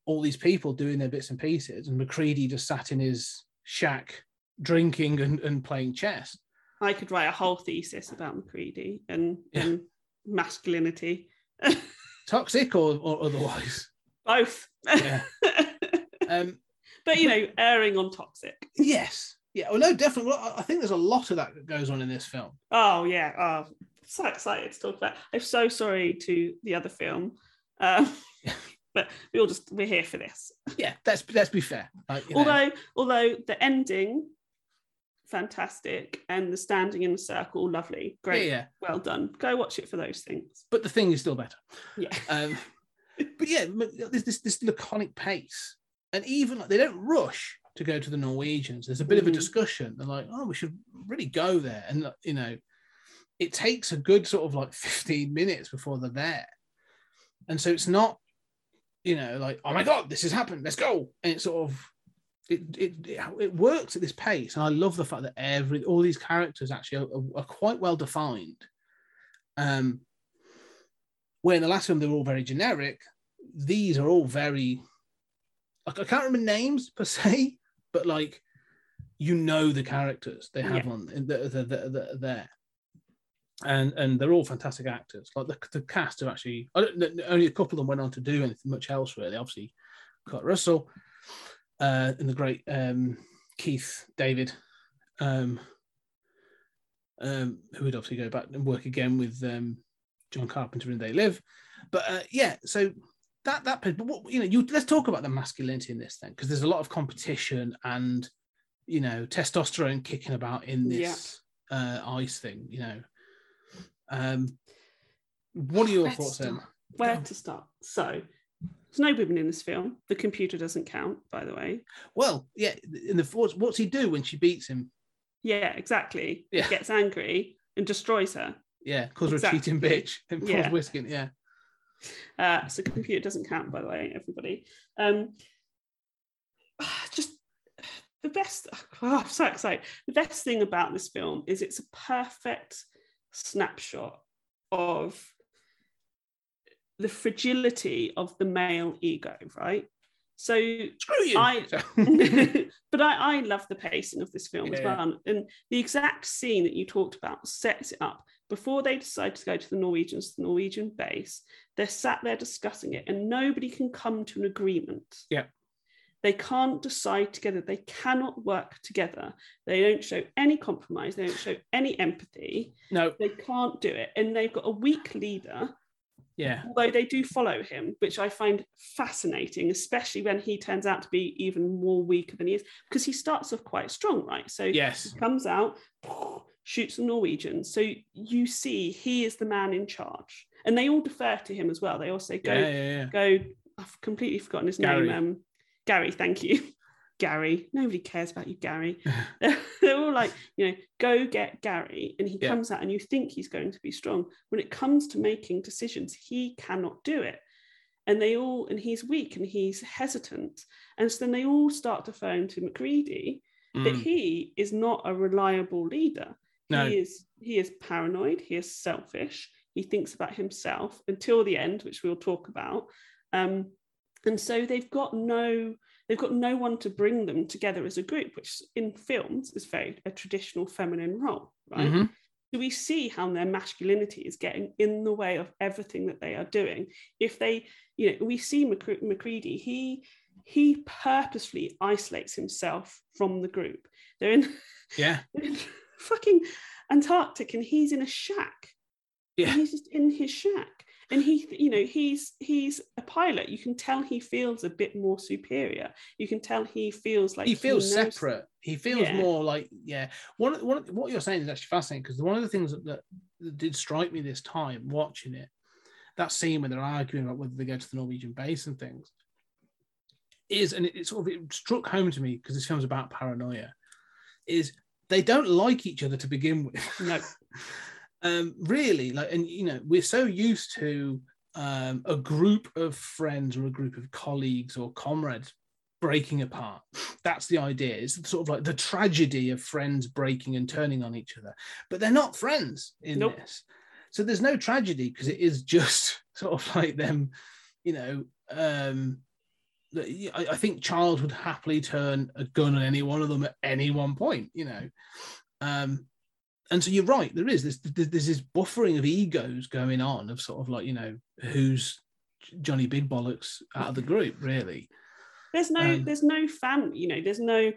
all these people doing their bits and pieces. And McCready just sat in his shack drinking and, and playing chess. I could write a whole thesis about McCready and, Yeah. and masculinity. Toxic or, or otherwise. Both. Yeah. Um, but you know, erring on toxic. yes. Yeah. Well, no, definitely. Well, I think there's a lot of that that goes on in this film. Oh yeah. Oh, so excited to talk about. I'm so sorry to the other film. Um, but we all just we're here for this. Yeah. Let's, let's be fair. Like, you know, although although the ending fantastic and the standing in the circle lovely great Yeah, yeah. well done go watch it for those things but the thing is still better. yeah Um, but yeah, there's this this laconic pace, and even like, they don't rush to go to the Norwegians. There's a bit of a Mhm. discussion. They're like, oh, we should really go there, and you know, it takes a good sort of like 15 minutes before they're there, and so it's not, you know, like oh my god, this has happened, let's go, and it's sort of. It, it, it, works at this pace, and I love the fact that every all these characters actually are, are quite well defined. Um, where in the last film they were all very generic, these are all very like I can't remember names per se, but like you know the characters they have Yeah. on that- that are there. And and they're all fantastic actors. Like the, the cast are actually I don't, only a couple of them went on to do anything much else really. Obviously, Kurt Russell, uh, and the great um, Keith David, um, um, who would obviously go back and work again with um, John Carpenter in They Live. But uh, yeah, so that that but what you know, you let's talk about the masculinity in this then, because there's a lot of competition and you know testosterone kicking about in this uh, ice thing. You know, um, what are your Where thoughts then? where to start so there's no women in this film the computer doesn't count by the way Well, yeah, in the what's, what's he do when she beats him? yeah exactly Yeah. he gets angry and destroys her Yeah, a Exactly. cheating bitch and Yeah. whiskey. in- Yeah, Uh, so computer doesn't count, by the way, everybody. Um, just the best. Oh, I'm so excited. The best thing about this film is it's a perfect snapshot of the fragility of the male ego, right? So screw you. I- but I, I love the pacing of this film as Yeah. well. And the exact scene that you talked about sets it up. Before they decide to go to the Norwegians, the Norwegian base, they're sat there discussing it, and nobody can come to an agreement. Yeah. They can't decide together. They cannot work together. They don't show any compromise. They don't show any empathy. no, They can't do it. And they've got a weak leader yeah, although they do follow him, which I find fascinating, especially when he turns out to be even more weaker than he is, because he starts off quite strong, right? So yes, he comes out, shoots the Norwegians. So you see he is the man in charge. And they all defer to him as well. They all say, go, yeah, yeah, yeah. go, I've completely forgotten his Gary. name. Um, Gary, thank you. Gary, nobody cares about you, Gary. They're all like, you know, go get Gary. And he Yeah. comes out and you think he's going to be strong. When it comes to making decisions, he cannot do it. And they all, and he's weak and he's hesitant. And so then they all start to phone to McCready that Mm. he is not a reliable leader. No. He is he is paranoid, he is selfish, he thinks about himself until the end, which we'll talk about. Um, and so they've got no they've got no one to bring them together as a group which in films is very a traditional feminine role right Mhm. do we see how their masculinity is getting in the way of everything that they are doing if they you know we see Macre- macready he he purposefully isolates himself from the group they're in, Yeah. in fucking antarctic and he's in a shack Yeah. he's just in his shack and he you know he's he's a pilot you can tell he feels a bit more superior you can tell he feels like he feels knows- separate. He feels Yeah. more like yeah. One of- one what you're saying is actually fascinating because one of the things that, that, that did strike me this time watching it, that scene where they're arguing about whether they go to the Norwegian base and things, is and it, it sort of it struck home to me because this film's about paranoia, is they don't like each other to begin with. no um really like and you know we're so used to um a group of friends or a group of colleagues or comrades breaking apart that's the idea it's sort of like the tragedy of friends breaking and turning on each other but they're not friends in Nope. this so there's no tragedy because it is just sort of like them you know um I, I think Childs would happily turn a gun on any one of them at any one point, you know. Um, and so you're right, there is this there's, this buffering of egos going on of sort of like, you know, who's Johnny Big Bollocks out of the group, really. there's no Um, there's no family you know there's no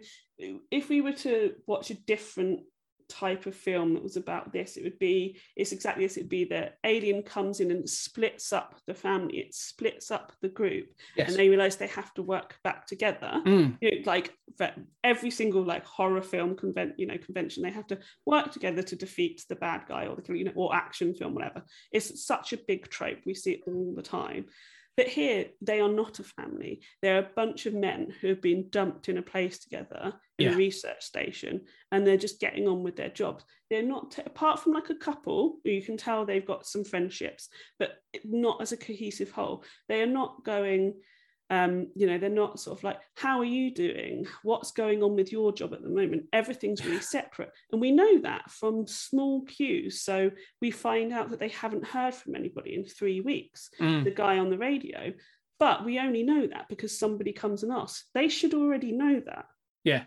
if we were to watch a different type of film that was about this. It would be it's exactly this it'd be that alien comes in and splits up the family it splits up the group Yes. and they realize they have to work back together. Mm, you know, like every single like horror film convent you know convention they have to work together to defeat the bad guy or the you know or action film whatever. It's such a big trope. We see it all the time but here they are not a family they're a bunch of men who have been dumped in a place together in Yeah. a research station and they're just getting on with their jobs they're not apart from like a couple you can tell they've got some friendships but not as a cohesive whole they are not going um, you know, they're not sort of like, how are you doing? What's going on with your job at the moment? Everything's really separate. And we know that from small cues. So we find out that they haven't heard from anybody in three weeks, mm. the guy on the radio. But we only know that because somebody comes and asks. They should already know that. Yeah.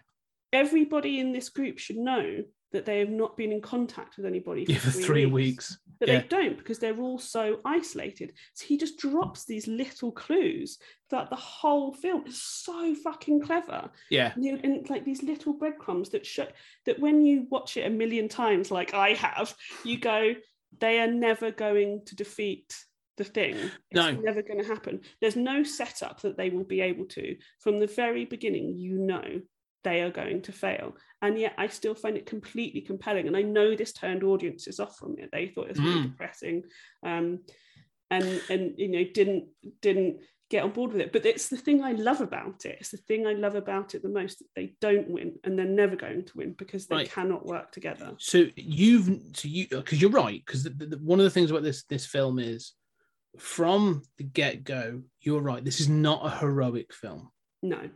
Everybody in this group should know that they have not been in contact with anybody for, Yeah, for three weeks. but Yeah. they don't because they're all so isolated. So he just drops these little clues that the whole film is so fucking clever. Yeah. And, you- and like these little breadcrumbs that show that when you watch it a million times, like I have, you go, they are never going to defeat the thing. It's No. never going to happen. There's no setup that they will be able to. From the very beginning, you know they are going to fail. And yet I still find it completely compelling. And I know this turned audiences off from it. They thought it was really Mm. depressing. Um, and and you know, didn't didn't get on board with it. But it's the thing I love about it. It's the thing I love about it the most that they don't win and they're never going to win because they Right. cannot work together. So you've so you because you're right because one of the things about this this film is from the get go you're right this is not a heroic film No.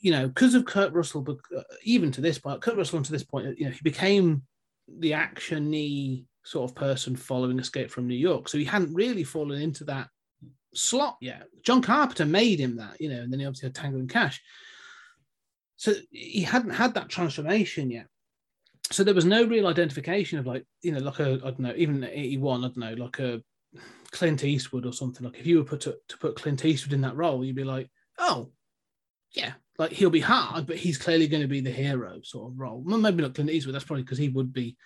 You know because of Kurt Russell uh, even to this point Kurt Russell to this point you know he became the actiony sort of person following Escape from New York. So he hadn't really fallen into that slot yet. John Carpenter made him that you know and then he obviously had Tango and Cash. So he hadn't had that transformation yet. So there was no real identification of like you know like a I don't know even 81 I don't know like a Clint Eastwood or something. Like if you were put to, to put Clint Eastwood in that role you'd be like oh yeah like he'll be hard but he's clearly going to be the hero sort of role well, maybe not Clint Eastwood that's probably because he would be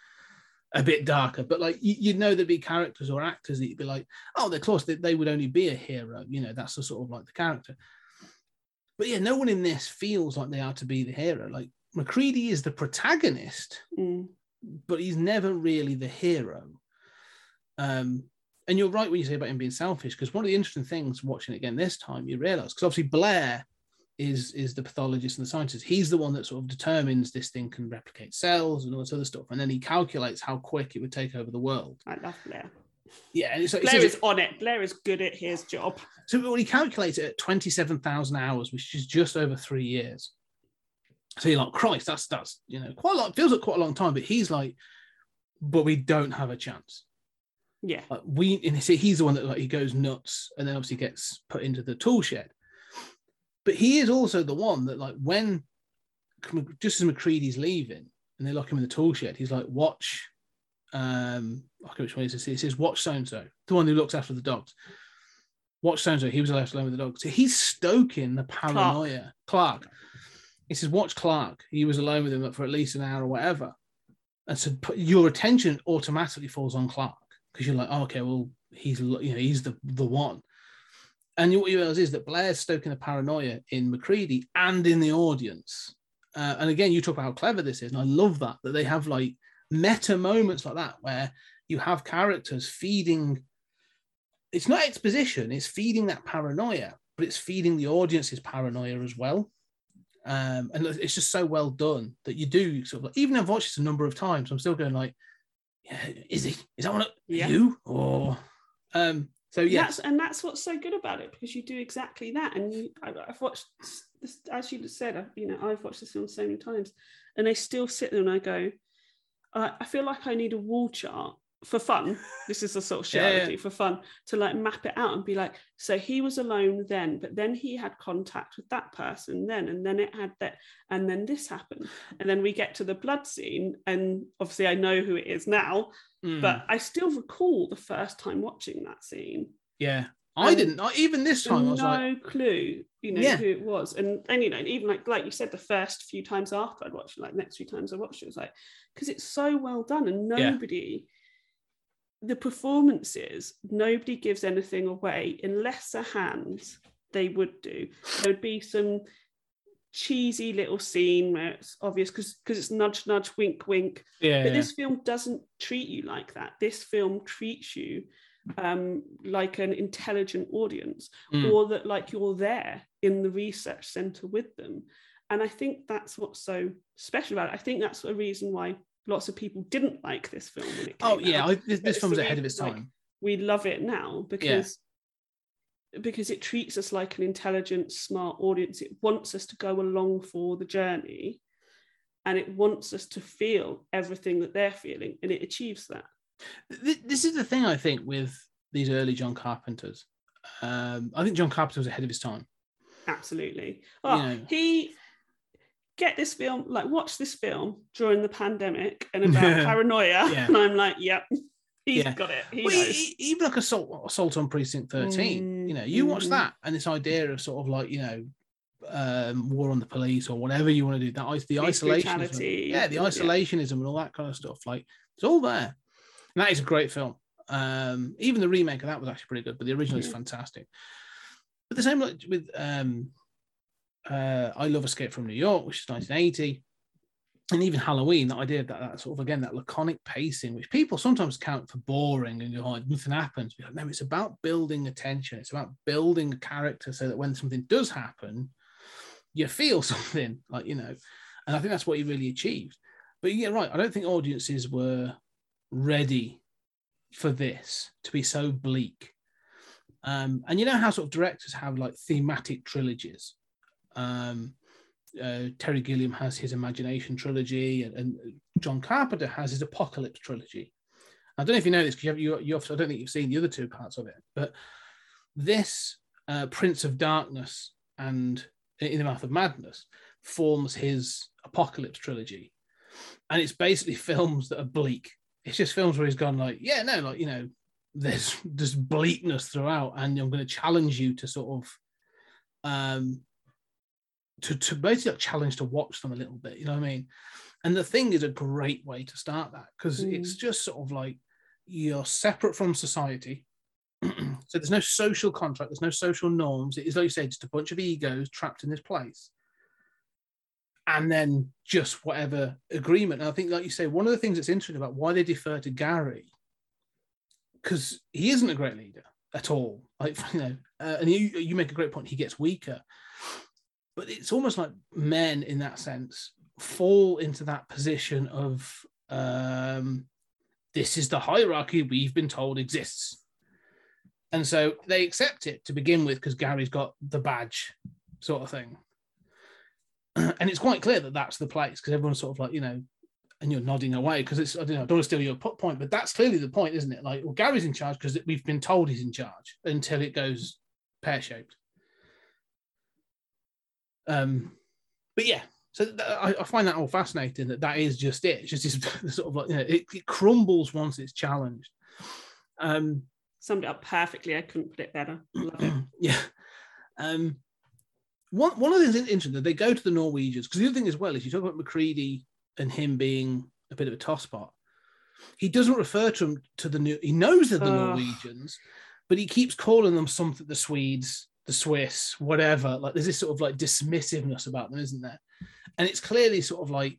a bit darker but like you, you'd know there'd be characters or actors that you'd be like oh they're close they, they would only be a hero you know that's the sort of like the character but yeah no one in this feels like they are to be the hero like McCready is the protagonist Mm. but he's never really the hero. Um, and you're right when you say about him being selfish, because one of the interesting things watching it again this time, you realise because obviously Blair is is the pathologist and the scientist. He's the one that sort of determines this thing can replicate cells and all this other stuff, and then he calculates how quick it would take over the world. I love Blair. Yeah, and it's like, Blair is on it. Blair is good at his job. so when he calculates it at twenty-seven thousand hours, which is just over three years. So you're like, Christ, that's that's you know quite a lot. Feels like quite a long time, but he's like, but we don't have a chance. Yeah. Like we, and see, he's the one that like he goes nuts, and then obviously gets put into the tool shed. But he is also the one that, like, when just as McCready's leaving and they lock him in the tool shed, he's like, "Watch." Um, I can't which one is this? It says, "Watch so and so," the one who looks after the dogs. Watch so and so. He was left alone with the dogs. So he's stoking the paranoia. Clark. He says, "Watch Clark." He was alone with him for at least an hour or whatever, and so your attention automatically falls on Clark because you're like, oh, "Okay, well, he's you know he's the the one." And what you realize is that Blair's stoking the paranoia in McCready and in the audience. Uh, and again, you talk about how clever this is, and I love that that they have like meta moments like that where you have characters feeding. It's not exposition; it's feeding that paranoia, but it's feeding the audience's paranoia as well. Um, and it's just so well done that you do sort of like, even I've watched this a number of times, I'm still going like, yeah, is he? Is that one of Yeah. you? Or um, so yeah, That's and that's what's so good about it because you do exactly that. And you, I, I've watched this, as you said, I've, you know, I've watched this film so many times, and I still sit there and I go, I, I feel like I need a wall chart for fun. This is the sort of shit I would yeah. do for fun to like map it out and be like, so he was alone then, but then he had contact with that person then, and then it had that, and then this happened, and then we get to the blood scene, and obviously I know who it is now, Mm, but I still recall the first time watching that scene. yeah, I and didn't. I, even this time, I was no like, clue, you know, Yeah. who it was. And and you know, even like like you said, the first few times after I'd watched it, like next few times I watched it, it was like, because it's so well done and Yeah. The performances, nobody gives anything away in lesser hands they would do. There would be some cheesy little scene where it's obvious because because it's nudge nudge wink wink yeah, but yeah. this film doesn't treat you like that this film treats you um, like an intelligent audience Mm. or that like you're there in the research center with them and i think that's what's so special about it i think that's a reason why lots of people didn't like this film when it came Oh yeah. I, this, this film's ahead of its reason, like, time. we love it now because because it treats us like an intelligent smart audience it wants us to go along for the journey and it wants us to feel everything that they're feeling and it achieves that This is the thing I think with these early John Carpenters. Um, I think John Carpenter was ahead of his time. absolutely oh, know. he get this film like watch this film during the pandemic and about paranoia Yeah. and i'm like yep he's Yeah. got it he Well, even like assault, assault on precinct 13 you know you watch Mhm. that and this idea of sort of like you know um war on the police or whatever you want to do that is the Police isolationism yeah the Yeah. isolationism and all that kind of stuff like it's all there and that is a great film um even the remake of that was actually pretty good but the original is fantastic but the same like with um uh i love escape from new york which is 1980 and even Halloween, that idea that, that sort of again that laconic pacing, which people sometimes count for boring and go, oh, nothing happens. No, it's about building attention. It's about building a character so that when something does happen, you feel something like you know. And I think that's what he really achieved. But yeah, right. I don't think audiences were ready for this to be so bleak. Um, and you know how sort of directors have like thematic trilogies. Um, uh, Terry Gilliam has his Imagination trilogy, and, and John Carpenter has his Apocalypse trilogy. I don't know if you know this because you, you, you I don't think you've seen the other two parts of it, but this uh, Prince of Darkness and In the Mouth of Madness forms his Apocalypse trilogy, and it's basically films that are bleak. It's just films where he's gone like, yeah, no, like you know, there's there's bleakness throughout, and I'm going to challenge you to sort of um to, to basically challenge to watch them a little bit, you know what I mean? And the thing is a great way to start that because Mm. it's just sort of like you're separate from society. so there's no social contract, there's no social norms. It is like you say, just a bunch of egos trapped in this place. And then just whatever agreement. And I think, like you say, one of the things that's interesting about why they defer to Gary, because he isn't a great leader at all. Like, you know, uh, and you, you make a great point, he gets weaker but it's almost like men in that sense fall into that position of um, this is the hierarchy we've been told exists and so they accept it to begin with because gary's got the badge sort of thing and it's quite clear that that's the place because everyone's sort of like you know and you're nodding away because it's I don't know, I don't want to steal your point, but that's clearly the point, isn't it? Like, well, Gary's in charge because we've been told he's in charge until it goes pear shaped. Um, but yeah, so th- I, I find that all fascinating. That that is just it. It's just this sort of like you know, it, it crumbles once it's challenged. Um, Summed it up perfectly. I couldn't put it better. Love it. yeah. Um, one one of the things interesting that they go to the Norwegians because the other thing as well is you talk about Macready and him being a bit of a tosspot. He doesn't refer to him to the new. He knows they're the. Norwegians, but he keeps calling them something the Swedes, the Swiss, whatever. Like there's this sort of like dismissiveness about them, isn't there? And it's clearly sort of like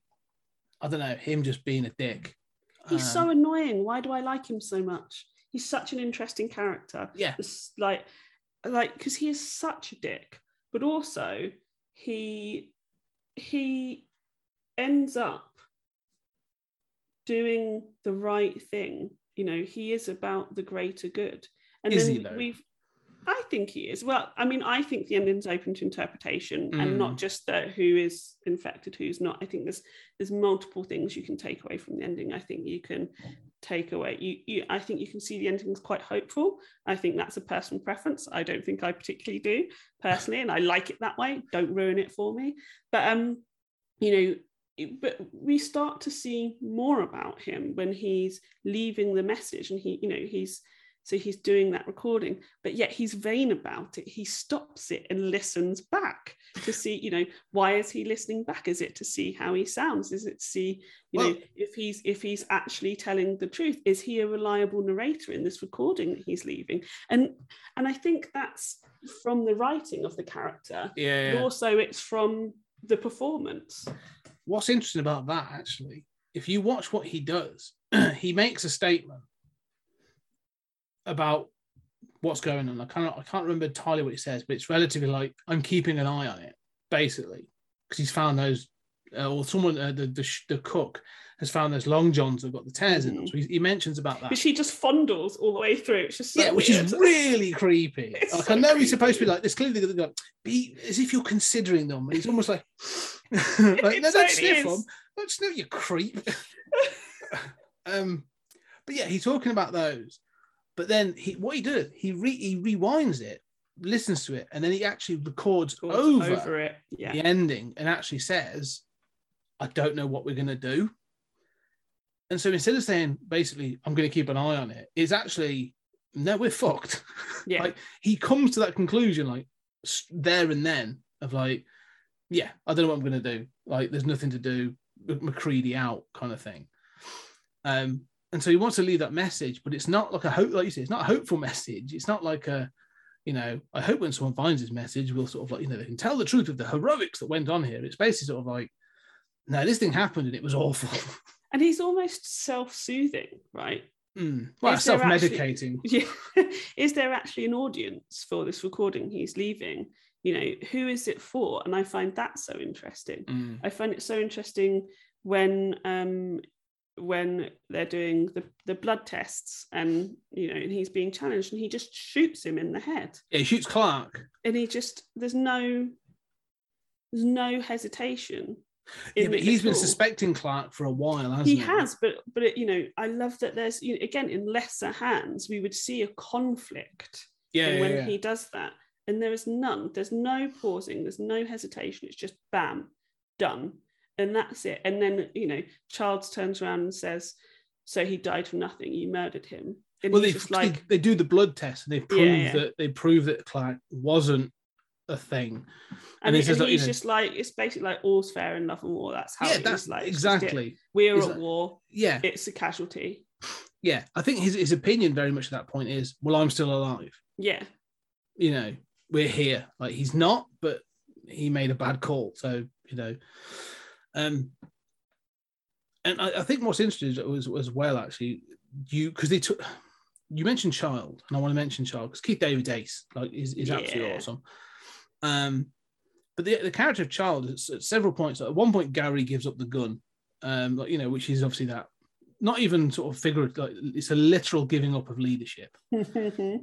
I don't know him just being a dick. He's Um, so annoying. Why do I like him so much? He's such an interesting character. yeah, It's like, like because he is such a dick, but also he he ends up doing the right thing. You know, he is about the greater good. And Is then we've I think he is. Well, I mean, I think the ending's open to interpretation and Mm. not just that who is infected, who's not. I think there's there's multiple things you can take away from the ending. I think you can take away you, you I think you can see the ending is quite hopeful. I think that's a personal preference. I don't think I particularly do personally, and I like it that way. Don't ruin it for me. But um, you know, but we start to see more about him when he's leaving the message and he, you know, he's so he's doing that recording, but yet he's vain about it. He stops it and listens back to see, you know, why is he listening back? Is it to see how he sounds? Is it to see, you know, if he's if he's actually telling the truth? Is he a reliable narrator in this recording that he's leaving? And and I think that's from the writing of the character. yeah. But also it's from the performance. what's interesting about that actually, if you watch what he does, he makes a statement about what's going on. I can't I can't remember entirely what he says, but it's relatively like I'm keeping an eye on it, basically, because he's found those, uh, or someone uh, the, the the cook has found those long johns that have got the tears in them. Mhm. So he, he mentions about that. But she just fondles all the way through. It's just so yeah, which weird. is really creepy. It's like so I know he's supposed to be like this. Clearly, they're going be as if you're considering them. And he's almost like, like no, don't sniff them. Don't sniff, you creep. um, but yeah, he's talking about those. But then he, what he does, he re, he rewinds it, listens to it, and then he actually records over, over it. Yeah. the ending and actually says, "I don't know what we're going to do." And so instead of saying basically, "I'm going to keep an eye on it," it's actually, "No, we're fucked." Yeah. like he comes to that conclusion like there and then of like, "Yeah, I don't know what I'm going to do. Like, there's nothing to do. Mc- McCready out," kind of thing. Um, and so he wants to leave that message, but it's not like a hope, like you say, it's not a hopeful message. It's not like a, you know, I hope when someone finds this message, we'll sort of like, you know, they can tell the truth of the heroics that went on here. It's basically sort of like, no, this thing happened and it was awful. and he's almost self-soothing, right? Mm. Well, Is self-medicating. Yeah. is there actually an audience for this recording he's leaving? You know, who is it for? And I find that so interesting. Mm. I find it so interesting when um when they're doing the, the blood tests and you know and he's being challenged and he just shoots him in the head Yeah, he shoots Clark. and he just there's no there's no hesitation Yeah, but he's been all. suspecting Clark for a while, hasn't he he? has but but it, you know i love that there's you know, again in lesser hands we would see a conflict Yeah, yeah, when yeah. he does that and there is none there's no pausing there's no hesitation it's just bam done and that's it and then you know Childs turns around and says so he died for nothing you murdered him and well, they, just like they do the blood test and they prove Yeah, yeah. that they prove that Clark wasn't a thing. and, he he- says, and like, you he's know- just like it's basically like all's fair in love and war that's how yeah, it is, that's like it's it. exactly. we're Is at war Yeah, it's a casualty yeah. I think his, his opinion very much at that point is, well, I'm still alive. yeah You know, we're here. Like he's not, but he made a bad call. So you know, um, and I, I think what's interesting was as well actually you because they took you mentioned child and I want to mention child because Keith David Ace like is, is absolutely Yeah. awesome. Um, but the, the character of child is at several points. At one point, Gary gives up the gun, um, like you know, which is obviously that not even sort of figure like it's a literal giving up of leadership.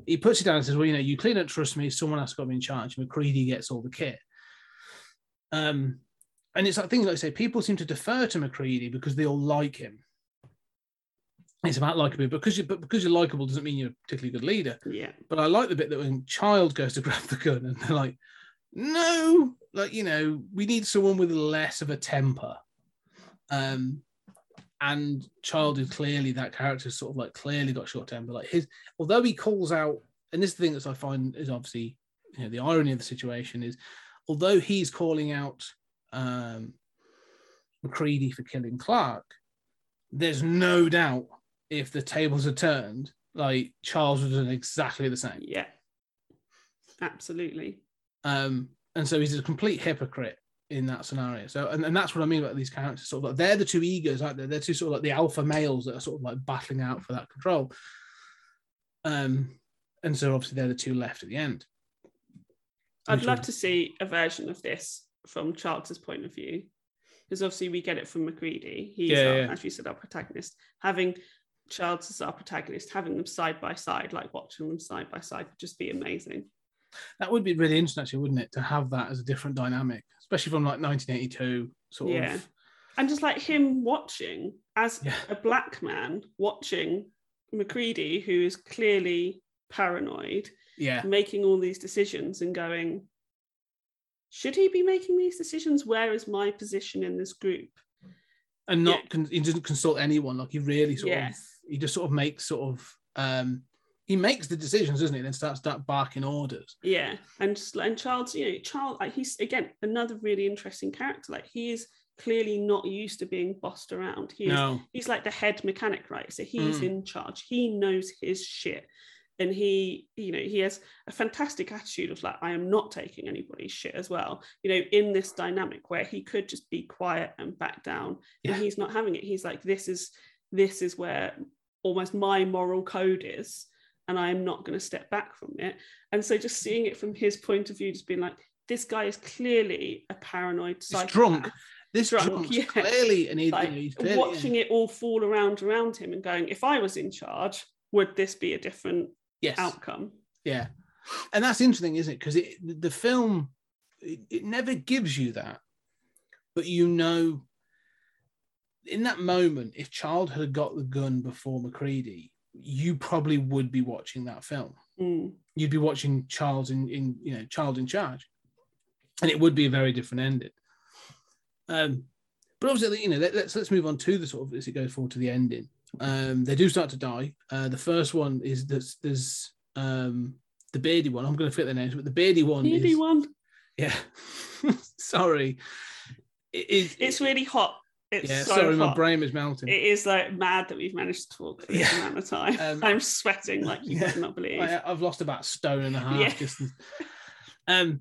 He puts it down and says, "Well, you know, you clean don't trust me. Someone else got me in charge." McCready gets all the kit. Um, and it's like things like I say, people seem to defer to Macready because they all like him. It's about likability because you but because you're likable doesn't mean you're a particularly good leader. Yeah. But I like the bit that when Child goes to grab the gun and they're like, no, like you know, we need someone with less of a temper. Um, and Child is clearly that character, sort of like clearly got short temper. Like his, although he calls out, and this is the thing that I find is obviously, you know, the irony of the situation is, although he's calling out um, Macready for killing Clark, there's no doubt if the tables are turned, like Childs would have done exactly the same. Yeah. Absolutely. Um, and so he's a complete hypocrite in that scenario. So, and, and that's what I mean about these characters. Sort of like they're the two egos, aren't they? They're two sort of like the alpha males that are sort of like battling out for that control. Um, and so obviously they're the two left at the end. I'd love to see a version of this from Charles's point of view, because obviously we get it from Macready. He's, Yeah, our, yeah. as you said, our protagonist. Having Charles as our protagonist, having them side by side, like watching them side by side, would just be amazing. That would be really interesting, actually, wouldn't it, to have that as a different dynamic, especially from like 1982, sort Yeah. of. And just like him watching as Yeah. a black man watching Macready, who is clearly paranoid, Yeah, making all these decisions and going, should he be making these decisions? Where is my position in this group? and not Yeah. con- he doesn't consult anyone. Like he really sort Yes. of he just sort of makes sort of um he makes the decisions, doesn't he? Then starts start barking orders. Yeah, and just, and Charles, you know, Charles, like he's again another really interesting character. Like he is clearly not used to being bossed around. He is, No, he's like the head mechanic, right? So he's Mm. in charge. He knows his shit, and he, you know, he has a fantastic attitude of like, I am not taking anybody's shit as well. You know, in this dynamic where he could just be quiet and back down, Yeah. and he's not having it. He's like, this is this is where almost my moral code is and I am not going to step back from it. And so just seeing it from his point of view, just being like, this guy is clearly a paranoid he's psychopath. drunk. This Drunk, yeah. clearly, and he, Like, you know, he's clearly, watching it all fall around around him and going, if I was in charge, would this be a different yes, outcome? yeah, and that's interesting, isn't it? Because it the film it, it never gives you that, but you know, in that moment, if Child had got the gun before Macready, you probably would be watching that film. Mm. you'd be watching Charles in, in you know Child in Charge, and it would be a very different ending. Um, but obviously, you know, let, us let's move on to the sort of as it goes forward to the ending. Um, they do start to die. Uh, the first one is there's there's um the beardy one. I'm going to forget the names, but the beardy one Needy is one. yeah. sorry, it is. It's really hot. It's yeah. so sorry, my brain is melting. It is like mad that we've managed to talk for this Yeah. amount of time. Um, I'm sweating like you yeah. would not believe. I, I've lost about a stone and a half Yeah. distance. Um,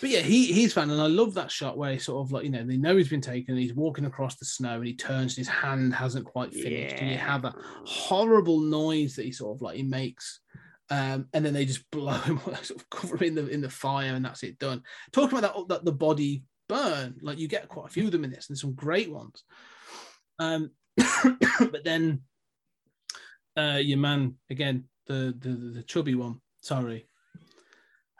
but yeah, he he's fun, and I love that shot where he sort of like you know they know he's been taken, and he's walking across the snow, and he turns, and his hand hasn't quite finished, and you have that horrible noise that he sort of like he makes. Um, and then they just blow him, sort of cover him in the in the fire, and that's it done. Talking about that, that the body burn, like you get quite a few of them in this, and some great ones. Um, but then uh, your man again, the the the chubby one. Sorry,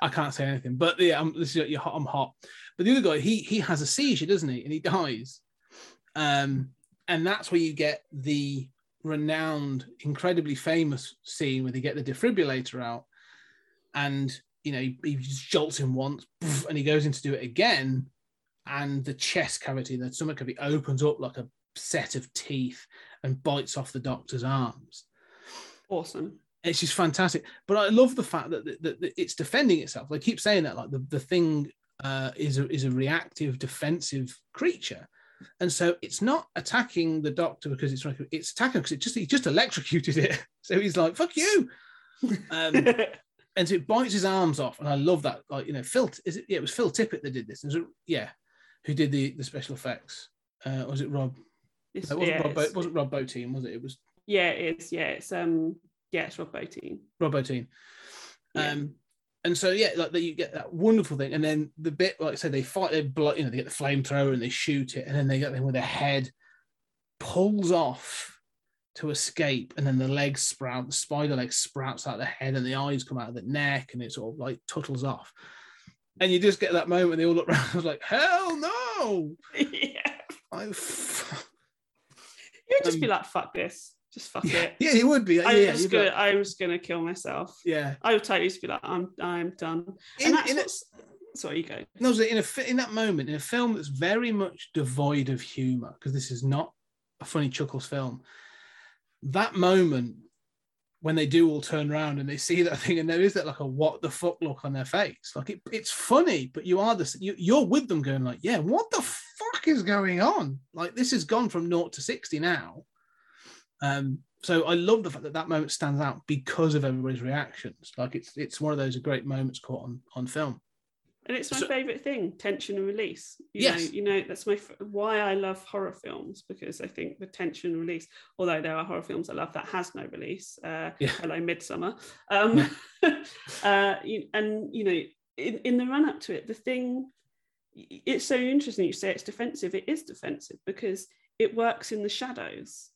I can't say anything. But yeah, I'm this is, you're hot, I'm hot. But the other guy, he he has a seizure, doesn't he? And he dies. Um, and that's where you get the renowned, incredibly famous scene where they get the defibrillator out, and you know he, he just jolts him once, and he goes in to do it again, and the chest cavity, the stomach cavity, opens up like a set of teeth and bites off the doctor's arms. Awesome. It's just fantastic. But I love the fact that, that, that it's defending itself. They keep saying that, like the, the thing uh, is a, is a reactive, defensive creature, and so it's not attacking the doctor because it's it's attacking because it just he just electrocuted it. So he's like, "Fuck you," um, and so it bites his arms off. And I love that. Like you know, Phil is it? Yeah, it was Phil Tippett that did this. It, yeah, who did the the special effects? Uh, was it Rob? It's- It wasn't yeah, Rob. Bo- it wasn't Rob Bottin, was it? It was yeah, it's yeah, it's um yeah, it's Rob Bottin. Rob Bottin. Yeah. Um, and so yeah, like that you get that wonderful thing, and then the bit like I said, they fight, they blow, you know, they get the flamethrower and they shoot it, and then they get them with their head pulls off to escape, and then the legs sprout, the spider leg sprouts out the head, and the eyes come out of the neck, and it sort of like tuttles off. and you just get that moment. When they all look around. I was like, hell no! yeah. I, You'd just be Um, like, fuck this. Just fuck yeah, it. yeah, he would be. I'm yeah, be gonna I'm just gonna kill myself. yeah. I would totally just be like, I'm I'm done. In- and that's a- sorry, you go. No, so in a in that moment, in a film that's very much devoid of humor, because this is not a funny chuckles film. That moment when they do all turn around and they see that thing, and there is that like a what the fuck look on their face. Like it, it's funny, but you are the you, you're with them going like, yeah, what the fuck is going on? Like this has gone from naught to sixty now. Um, so I love the fact that that moment stands out because of everybody's reactions. Like it's it's one of those great moments caught on on film. And it's my So- favorite thing, tension and release. You Yes. know, you know that's my why I love horror films because I think the tension and release. Although there are horror films I love that has no release. Uh, Yeah. Hello, Midsommar. Um, uh, and you know, in, in the run up to it, the thing. It's so interesting. You say it's defensive. It is defensive because it works in the shadows.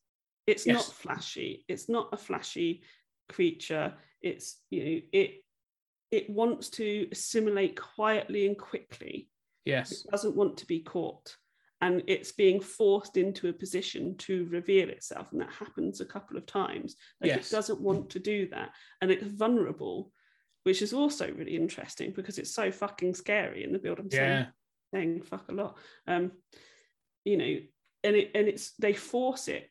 It's not flashy. It's not a flashy creature. It's you know it it wants to assimilate quietly and quickly. Yes. It doesn't want to be caught. And it's being forced into a position to reveal itself. And that happens a couple of times. Like Yes. it doesn't want to do that. And it's vulnerable, which is also really interesting because it's so fucking scary in the build. I'm saying, Yeah. saying fuck a lot. Um, you know, and it and it's they force it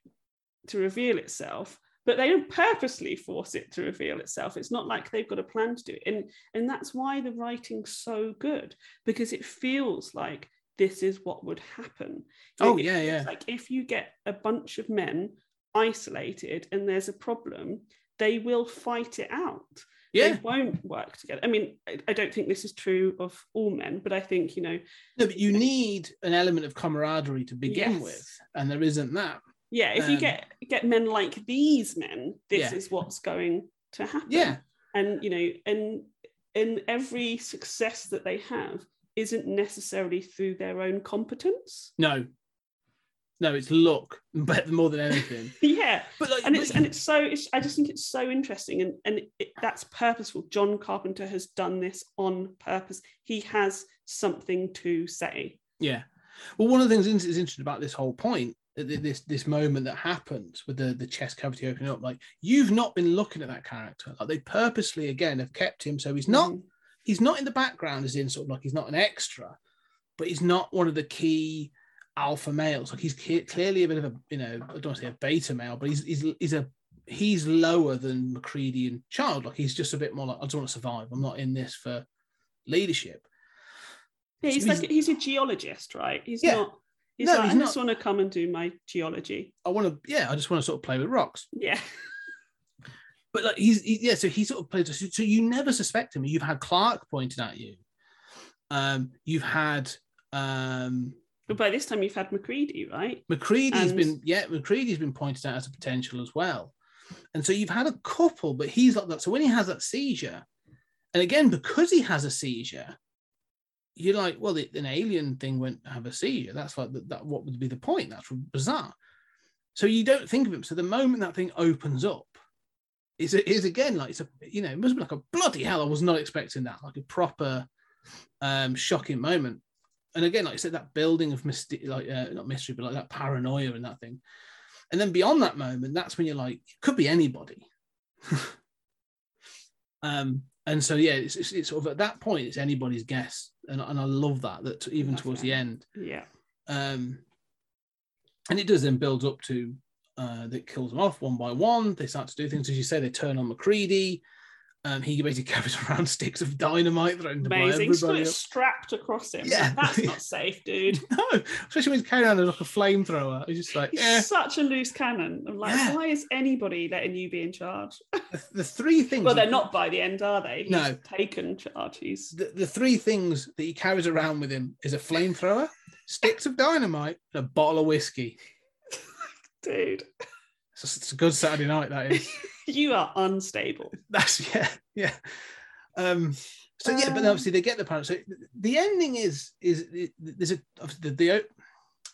to reveal itself, but they don't purposely force it to reveal itself. It's not like they've got a plan to do it. And and that's why the writing's so good, because it feels like this is what would happen. Oh, It yeah, yeah. Like if you get a bunch of men isolated and there's a problem, they will fight it out Yeah. they won't work together. I mean, I, I don't think this is true of all men, but I think you know, No, but you need an element of camaraderie to begin Yes. with, and there isn't that. Yeah, if you Um, get get men like these men, this Yeah. is what's going to happen. Yeah. and you know, and and every success that they have isn't necessarily through their own competence. No. No, it's luck, but more than anything. yeah, But like, and it's and it's so it's, I just think it's so interesting and and it, that's purposeful. John Carpenter has done this on purpose. He has something to say. yeah. Well, one of the things is interesting about this whole point, this this moment that happens with the the chest cavity opening up, like you've not been looking at that character. Like they purposely again have kept him so he's not Mhm. he's not in the background as in sort of like he's not an extra, but he's not one of the key alpha males. Like he's clearly a bit of a you know I don't want to say a beta male, but he's he's he's a he's lower than McCready and Child. Like he's just a bit more like I just want to survive. I'm not in this for leadership. Yeah, he's So like he's a geologist, right? He's Yeah. not. He's No, like, he's I just want to come and do my geology. I want to yeah I just want to sort of play with rocks. Yeah, But like he's he, yeah so he sort of plays so you never suspect him. You've had Clark pointed at you. Um, you've had um but by this time you've had McCready, right? McCready's And- been yeah, McCready's been pointed out as a potential as well. And so you've had a couple, but he's like that. So when he has that seizure, and again, because he has a seizure, you're like, well, the, an alien thing won't have a seizure. That's like that, that what would be the point? That's bizarre. So you don't think of him. So the moment that thing opens up, is it is again like it's a you know, it must be like a bloody hell. I was not expecting that, like a proper um shocking moment and again, like I said, that building of mystery, like uh, not mystery, but like that paranoia and that thing. And then beyond that moment, that's when you're like, it could be anybody. um, and so yeah, it's, it's, it's sort of at that point, it's anybody's guess, and, and I love that. That even Love towards that. the end, Yeah, um, and it does then build up to uh, that kills them off one by one. They start to do things as you say. They turn on McCready. Um, he basically carries around sticks of dynamite blow amazing. He's got everybody it strapped across him. Yeah. that's not safe, dude. No, especially when he's carrying around like a flamethrower. He's just like, He's yeah. such a loose cannon. I'm like, Yeah. why is anybody letting you be in charge? The, the three things. Well, they're not by the end, are they? He's No. taken charge. He's The, the three things that he carries around with him is a flamethrower, sticks of dynamite, and a bottle of whiskey. dude. It's a, it's a good Saturday night. That is. you are unstable. That's yeah, yeah. Um. So yeah, but obviously they get the parents. So the ending is is there's a the, the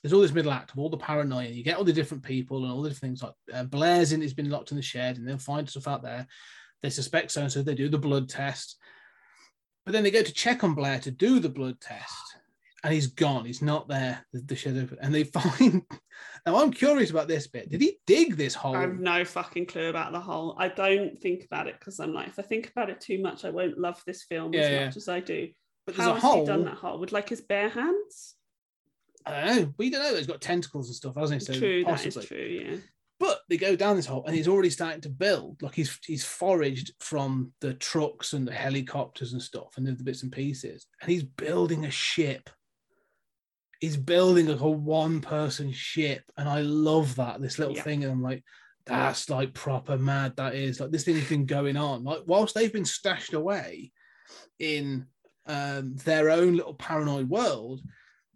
there's all this middle act of all the paranoia. You get all the different people and all the different things like uh, Blair's in. He's been locked in the shed, and they'll find stuff out there. They suspect so and so. They do the blood test. But then they go to check on Blair to do the blood test, and he's gone. He's not there. The, the shed open, and they find. Now I'm curious about this bit. Did he dig this hole? I have no fucking clue about the hole. I don't think about it because I'm like, if I think about it too much, I won't love this film Yeah, as yeah. much as I do. But How has hole. he done that hole with like his bare hands? I don't know. We don't know. He's got tentacles and stuff, hasn't he? So true, possibly. that is true. Yeah. But they go down this hole, and he's already starting to build. Like he's he's foraged from the trucks and the helicopters and stuff, and the bits and pieces, and he's building a ship. He's building like a one-person ship, and I love that this little Yeah. thing. And I'm like, that's like proper mad. That is like this thing's been going on. Like whilst they've been stashed away in um, their own little paranoid world,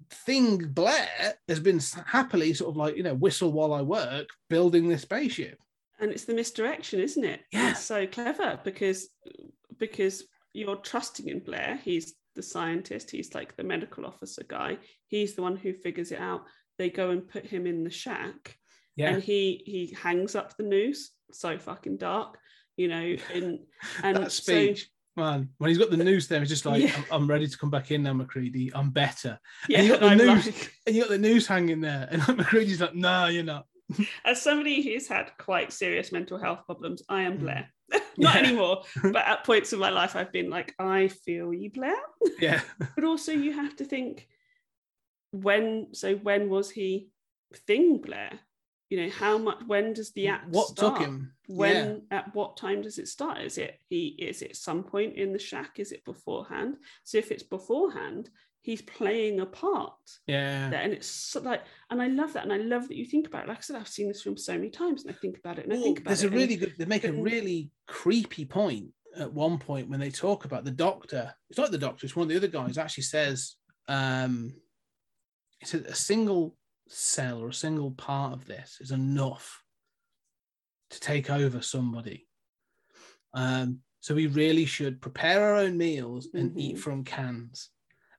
thing Blair has been happily sort of like you know whistle while I work building this spaceship. and it's the misdirection isn't it Yeah. it's so clever because because you're trusting in blair he's the scientist he's like the medical officer guy he's the one who figures it out they go and put him in the shack Yeah, and he he hangs up the noose so fucking dark you know and and that so- speech, man. When he's got the noose there, it's just like Yeah. I'm, I'm ready to come back in now, McCready. I'm better. yeah you got the I'm noose- like- And you got the noose hanging there, and McCready's like, "No, you're not." as somebody who's had quite serious mental health problems i am Mm. blair not Yeah. anymore but at points in my life i've been like i feel you blair Yeah, but also you have to think when so when was he thing blair you know how much when does the act what start? took him? when at what time does it start is it he is it some point in the shack is it beforehand so if it's beforehand he's playing a part Yeah, there and it's so like and i love that and i love that you think about it like i said i've seen this film so many times and i think about it and i think about there's it a really good. They make a really creepy point at one point when they talk about the doctor. It's not the doctor. It's one of the other guys. Actually says, um, he said a single cell or a single part of this is enough to take over somebody. Um, so we really should prepare our own meals and eat Mhm. from cans.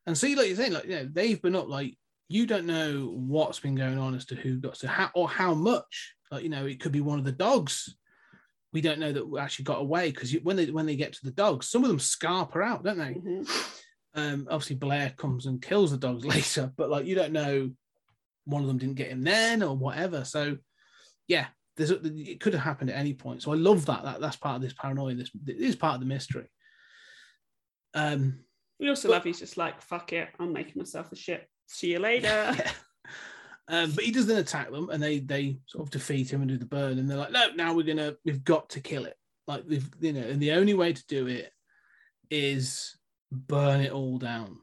And see, like you're saying, like you know, they've been up like you don't know what's been going on as to who got to how or how much. Like you know, it could be one of the dogs. We don't know that we actually got away because when they when they get to the dogs, some of them scarper out, don't they? Mhm. Um, obviously Blair comes and kills the dogs later, but like you don't know, one of them didn't get him then or whatever. So yeah, there's it could have happened at any point. So I love that. That that's part of this paranoia. This is part of the mystery. Um, we also But- love he's just like fuck it i'm making myself a shit see you later yeah. Um, but he does then attack them, and they they sort of defeat him and do the burn, and they're like, no, now we're gonna we've got to kill it. Like we've you know, and the only way to do it is burn it all down.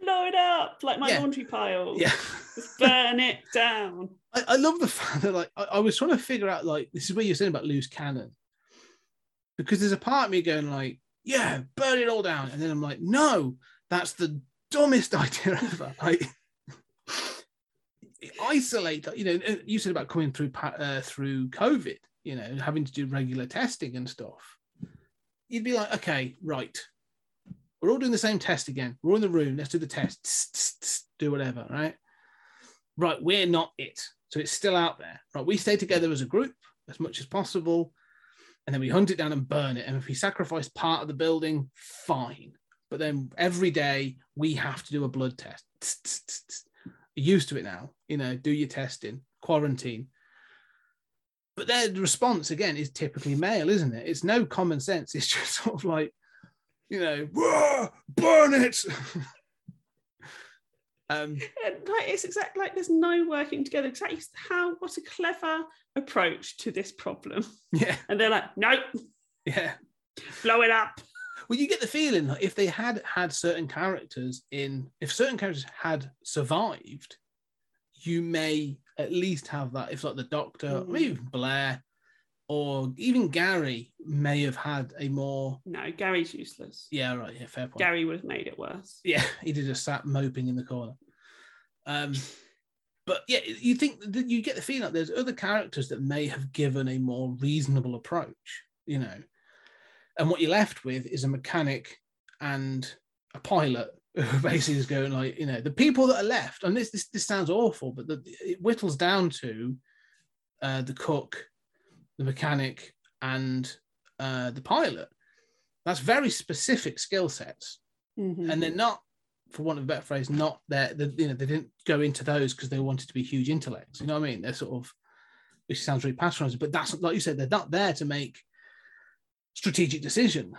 blow it up like my Yeah. laundry pile Yeah. just burn it down I, I love the fact that like I, I was trying to figure out like this is what you're saying about loose cannon. Because there's a part of me going like, yeah, burn it all down. And then I'm like, no, that's the dumbest idea ever. Like isolate, you know, you said about coming through uh, through COVID, you know, having to do regular testing and stuff. You'd be like, okay, right. We're all doing the same test again. We're all in the room. Let's do the test. Do whatever, right? right, we're not it. So it's still out there. Right, we stay together as a group as much as possible, and then we hunt it down and burn it. And if we sacrifice part of the building, fine. But then every day we have to do a blood test. Used to it now. You know, do your testing, quarantine. But their response again is typically male, isn't it? It's no common sense. It's just sort of like, you know, burn it. um, And, like it's exactly like there's no working together exactly how what a clever approach to this problem yeah, and they're like nope. yeah. blow it up Well, you get the feeling that if they had had certain characters in, if certain characters had survived, you may at least have that. If like the Doctor, Mhm. maybe even Blair, or even Gary may have had a more. no gary's useless Yeah, right. Yeah, fair point. gary would have made it worse Yeah, he did just sat moping in the corner. Um, but yeah, you think that you get the feeling that there's other characters that may have given a more reasonable approach, you know. And what you're left with is a mechanic and a pilot who basically is going like, you know, the people that are left, and this this, this sounds awful, but the, it whittles down to uh, the cook, the mechanic, and uh, the pilot. That's very specific skill sets, Mhm. and they're not, for want of a better phrase, not there. The, you know, they didn't go into those because they wanted to be huge intellects. You know what I mean? They're sort of, which sounds really patronizing, but that's like you said, they're not there to make strategic decisions.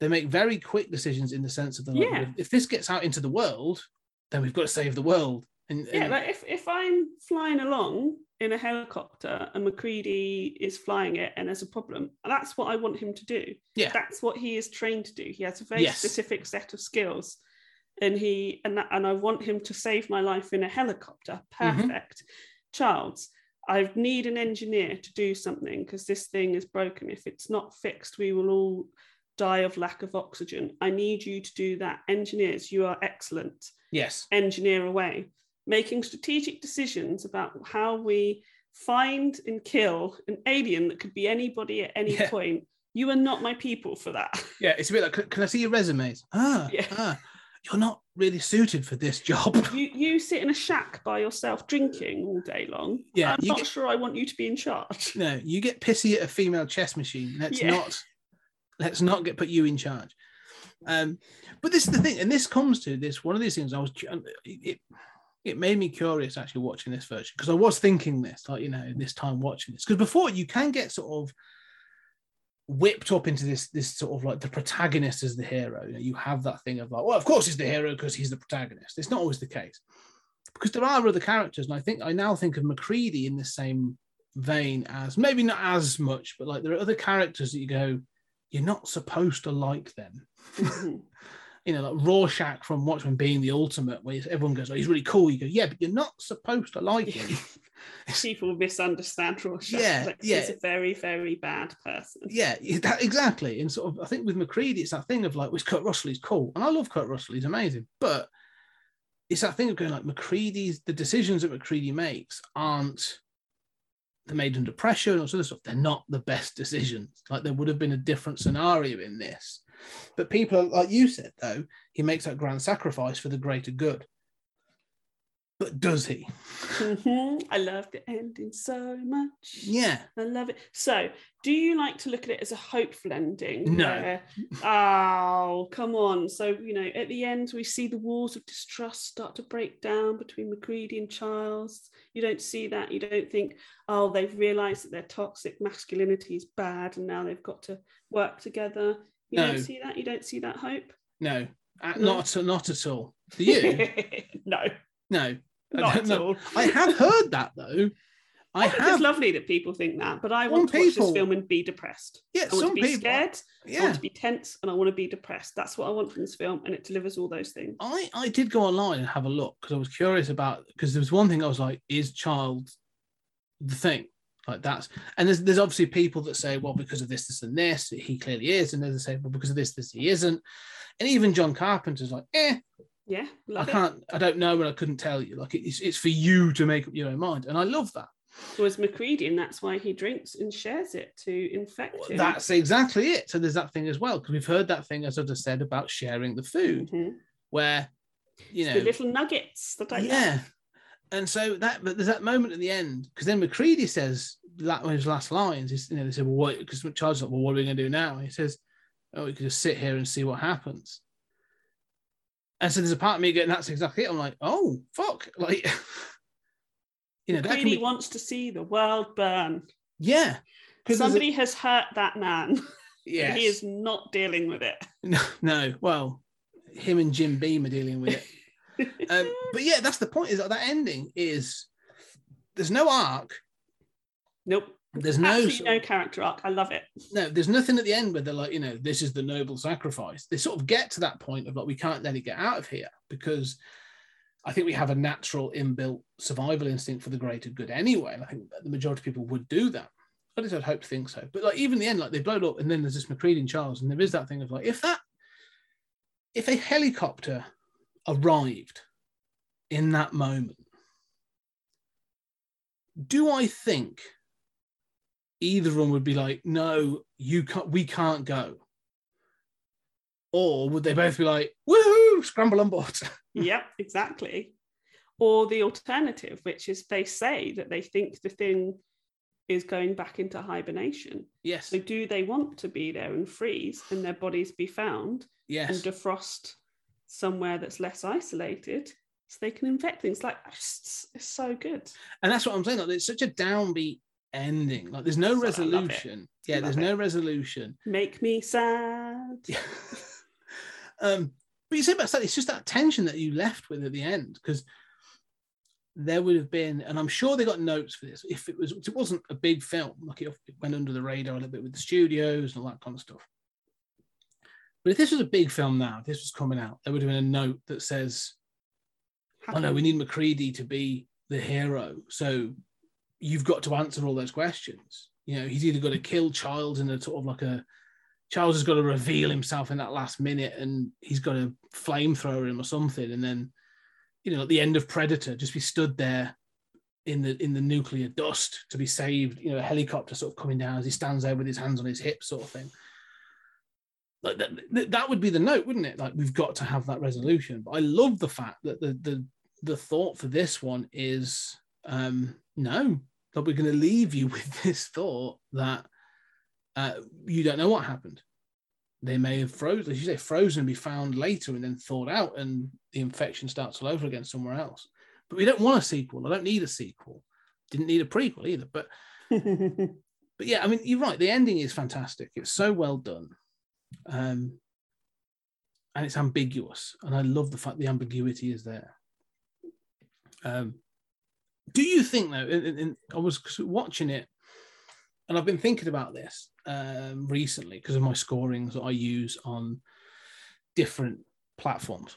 They make very quick decisions in the sense of the like, Yeah. if this gets out into the world, then we've got to save the world. And, yeah, like if, if I'm flying along in a helicopter and McCready is flying it and there's a problem, that's what I want him to do. Yeah. That's what he is trained to do. He has a very Yes. specific set of skills. And he and that, and I want him to save my life in a helicopter. Mhm. Perfect. Charles, I need an engineer to do something because this thing is broken. If it's not fixed, we will all die of lack of oxygen. I need you to do that. Engineers, you are excellent yes, engineer away, making strategic decisions about how we find and kill an alien that could be anybody at any Yeah. point. You are not my people for that. yeah, it's a bit like, can, can I see your resumes? Ah, Yeah. ah, you're not really suited for this job. You you sit in a shack by yourself drinking all day long. Yeah, I'm not get- sure I want you to be in charge. no, you get pissy at a female chess machine. Let's Yeah. not, let's not get put you in charge. Um, but this is the thing, and this comes to this one of these things. I was it, it made me curious actually watching this version because I was thinking this, like you know, this time watching this because before you can get sort of whipped up into this this sort of like the protagonist as the hero. You, know, you have that thing of like, well, of course he's the hero because he's the protagonist. It's not always the case because there are other characters, and I think I now think of Macready in the same vein as maybe not as much, but like there are other characters that you go, you're not supposed to like them. You know, like Rorschach from Watchmen being the ultimate, where everyone goes, "Oh, he's really cool." You go, "Yeah, but you're not supposed to like him." People misunderstand Rorschach. Yeah, Like, yeah. He's a very, very bad person. yeah, that, exactly. And sort of, I think with Macready, it's that thing of like, with Kurt Russell, he's cool, and I love Kurt Russell, he's amazing, but it's that thing of going like Macready's the decisions that Macready makes aren't they're made under pressure and all sort of stuff. They're not the best decisions. Like there would have been a different scenario in this. But people, like you said, though, he makes that grand sacrifice for the greater good. But does he? Mhm. I love the ending so much. Yeah. I love it. So, do you like to look at it as a hopeful ending? No. where- oh, come on. So, you know, at the end, we see the walls of distrust start to break down between Macready and Charles. You don't see that. You don't think, oh, they've realized that their toxic masculinity is bad and now they've got to work together. You No. don't see that. You don't see that hope. No, uh, No. not not at all. Do you? no, no. I not at know. all. I have heard that though. I, I think have. it's lovely that people think that, but I Some want to watch people- this film and be depressed. yeah, I want some to be people. scared. I want to be tense and I want to be depressed. That's what I want from this film, and it delivers all those things. I I did go online and have a look because I was curious about because there was one thing I was like, is child the thing? Like that's and there's there's obviously people that say, well, because of this, this, and this, he clearly is, and there's say, well, because of this, this, he isn't. And even John Carpenter's like, eh, Yeah, I can't, I don't know, and I couldn't tell you. Like it's it's for you to make up your own mind, and I love that. Was Macready, and that's why he drinks and shares it to infect him. That's exactly it. So there's that thing as well because we've heard that thing as I just said about sharing the food, Mhm. where you know the little nuggets that I yeah. love. And so that, but there's that moment at the end because then Macready says that his last lines is, you know, they said, well, what? Because Charles like, well, what are we going to do now? He says, oh, we could just sit here and see what happens. And so there's a part of me getting that's exactly it. I'm like, oh, fuck, like, you know, that Macready be, wants to see the world burn. yeah, because Somebody has hurt that man. yeah, He is not dealing with it. No, no. Well, him and Jim Beam are dealing with it. Um, but yeah, that's the point. Is that that ending is there's no arc. Nope. There's no Absolutely no character arc. I love it. no. There's nothing at the end where they're like, you know, this is the noble sacrifice. They sort of get to that point of like, we can't let it get out of here because I think we have a natural inbuilt survival instinct for the greater good anyway. And I think the majority of people would do that. At least I'd hope to think so. But like even the end, like they blow it up, and then there's this Macready and Charles, and there is that thing of like, if that, if a helicopter arrived in that moment, do I think either of them would be like, no, you can't, we can't go? Or would they both be like, woohoo, scramble on board? yep, exactly. Or the alternative, which is they say that they think the thing is going back into hibernation. Yes. So do they want to be there and freeze and their bodies be found Yes. and defrost somewhere that's less isolated so they can infect things? Like it's, it's so good. And that's what I'm saying. Like, it's such a downbeat ending. Like, there's no So I love it. resolution. Yeah, Love there's it. no resolution. Make me sad. um, but you say about that, it's just that tension that you left with at the end because there would have been, and I'm sure they got notes for this. If it was, it wasn't a big film, like it went under the radar a little bit with the studios and all that kind of stuff. But if this was a big film now, this was coming out, there would have been a note that says, "Oh no, we need McCready to be the hero, so you've got to answer all those questions." You know, he's either got to kill Childs in a sort of like a Charles has got to reveal himself in that last minute and he's got to flamethrower him or something. And then, you know, at the end of Predator, just be stood there in the in the nuclear dust to be saved, you know, a helicopter sort of coming down as he stands there with his hands on his hips, sort of thing. Like that, that, would be the note, wouldn't it? Like we've got to have that resolution. But I love the fact that the the the thought for this one is um no, that we're going to leave you with this thought that uh, you don't know what happened. They may have frozen, as you say, frozen and be found later and then thawed out, and the infection starts all over again somewhere else. But we don't want a sequel. I don't need a sequel. Didn't need a prequel either. But but yeah, I mean, you're right. The ending is fantastic. It's so well done, um, and it's ambiguous. And I love the fact the ambiguity is there. Um, do you think though? And- and I was watching it, and I've been thinking about this um, recently because of my scorings that I use on different platforms.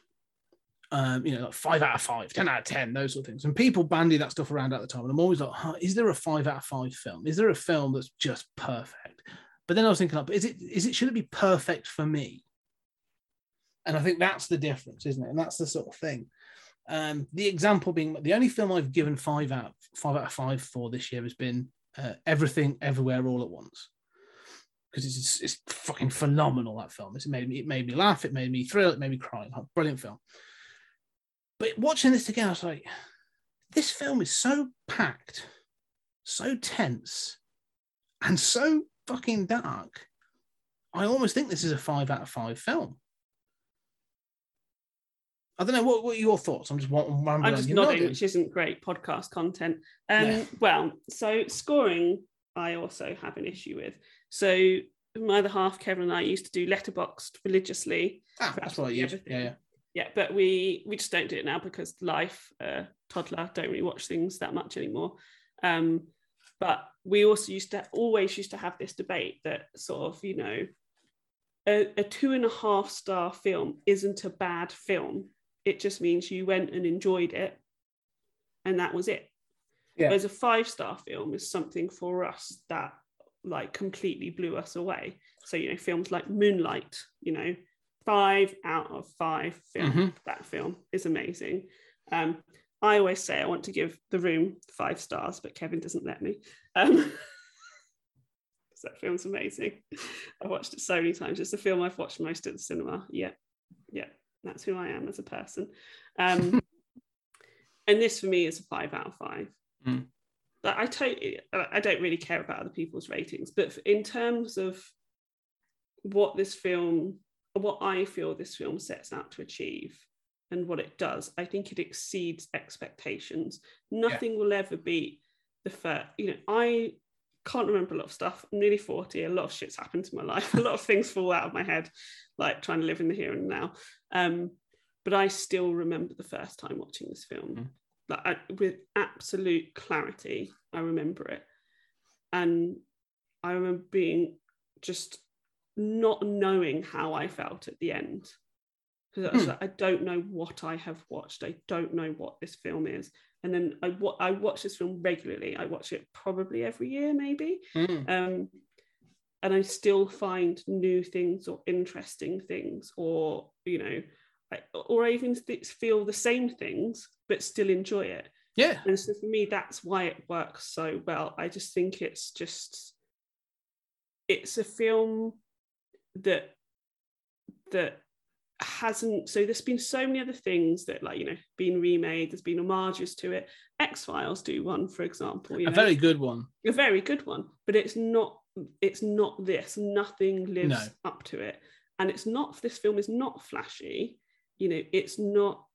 Um, you know, like five out of five, 10 out of 10, those sort of things. And people bandy that stuff around at the time. And I'm always like, huh, is there a five out of five film? Is there a film that's just perfect? But then I was thinking, like, is it, is it, should it be perfect for me? And I think that's the difference, isn't it? And that's the sort of thing. Um, the example being the only film I've given five out, five out of five for this year has been uh, Everything Everywhere All at Once because it's, it's fucking phenomenal that film. It's made me it made me laugh, it made me thrill, it made me cry. Like, brilliant film. But watching this again, I was like, this film is so packed, so tense, and so fucking dark. I almost think this is a five out of five film. I don't know what, what are your thoughts. I'm just rambling. I'm just nodding, nodding. which isn't great podcast content. Um, Yeah. Well, so scoring, I also have an issue with. So my other half, Kevin and I used to do Letterboxd religiously. Ah, that's what I absolutely use. everything. Yeah, yeah. Yeah, but we we just don't do it now because life, uh, toddler, don't really watch things that much anymore. Um, but we also used to always used to have this debate that sort of you know a, a two and a half star film isn't a bad film. It just means you went and enjoyed it, and that was it. Yeah. Whereas a five star film is something for us that like completely blew us away. So you know films like Moonlight, you know, five out of five film. Mhm. That film is amazing. Um, I always say I want to give The Room five stars, but Kevin doesn't let me. Um, that film's amazing. I've watched it so many times. It's the film I've watched most at the cinema. Yeah, yeah, that's who I am as a person. Um, and this for me is a five out of five. Mm. But I totally, I don't really care about other people's ratings, but in terms of what this film, what I feel this film sets out to achieve, and what it does, I think it exceeds expectations. Nothing will ever beat the fact, you know, I can't remember a lot of stuff. I'm nearly 40. A lot of shit's happened to my life. A lot of things fall out of my head, like trying to live in the here and now. Um, but I still remember the first time watching this film. Mm. Like I, with absolute clarity, I remember it. And I remember being just not knowing how I felt at the end. Because I was Hmm. like, I don't know what I have watched. I don't know what this film is. And then I, wa- I watch this film regularly. I watch it probably every year, maybe. Mm. Um, and I still find new things or interesting things, or you know, I, or I even th- feel the same things but still enjoy it. Yeah. And so for me, that's why it works so well. I just think it's just it's a film that that hasn't so there's been so many other things that like you know been remade there's been homages to it x-files do one for example a know very good one. a very good one but it's not it's not this nothing lives No. up to it and it's not this film is not flashy you know it's not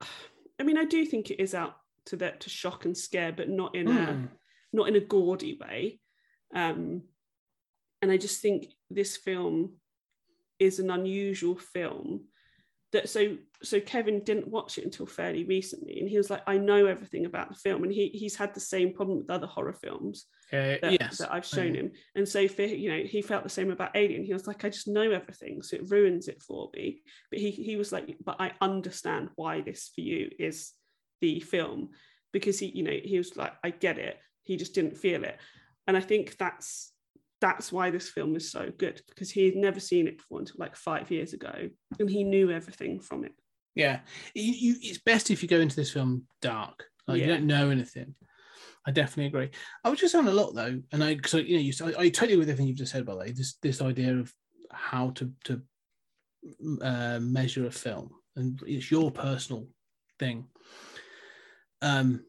i mean i do think it is out to that to shock and scare but not in a Hmm. not in a gaudy way um and i just think this film is an unusual film that so so Kevin didn't watch it until fairly recently and he was like I know everything about the film and he he's had the same problem with other horror films Uh, that, yes, that I've shown him. And so for you know he felt the same about Alien. He was like I just know everything so it ruins it for me. But he he was like but I understand why this for you is the film because he you know he was like I get it. He just didn't feel it. And I think that's that's why this film is so good because he had never seen it before until like five years ago and he knew everything from it Yeah, you, you, it's best if you go into this film dark, like you don't know anything. I definitely agree. I was just having a lot though, and I so you know you I, I totally with everything you've just said by the way. This this idea of how to to uh, measure a film, and it's your personal thing. Um,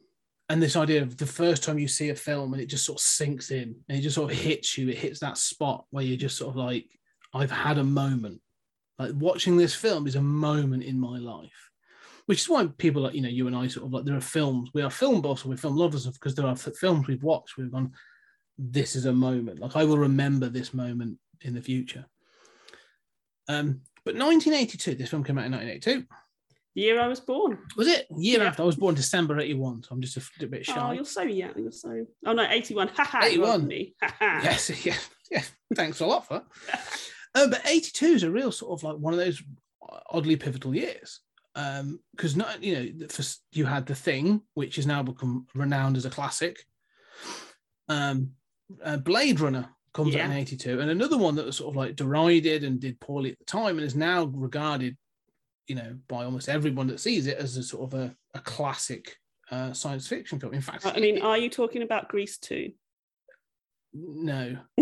and this idea of the first time you see a film and it just sort of sinks in and it just sort of hits you, it hits that spot where you're just sort of like, I've had a moment. Like watching this film is a moment in my life, which is why people like, you know, you and I sort of like, there are films, we are film buffs we're film lovers because there are films we've watched, we've gone, this is a moment. Like I will remember this moment in the future. Um, but 1982, this film came out in 1982. Year I was born Was it? Year Yeah. after. I was born December 81, so I'm just a bit shy. oh you're so young you're so oh no 81 haha 81. me haha yes, yeah, yeah. Thanks a lot for. Uh, but 82 is a real sort of like one of those oddly pivotal years. Um, because not you know, for, you had the thing, which has now become renowned as a classic. Um, uh, Blade Runner comes out in 82, and another one that was sort of like derided and did poorly at the time, and is now regarded, you know, by almost everyone that sees it as a sort of a, a classic uh, science fiction film. In fact, I mean are you talking about Grease too? no,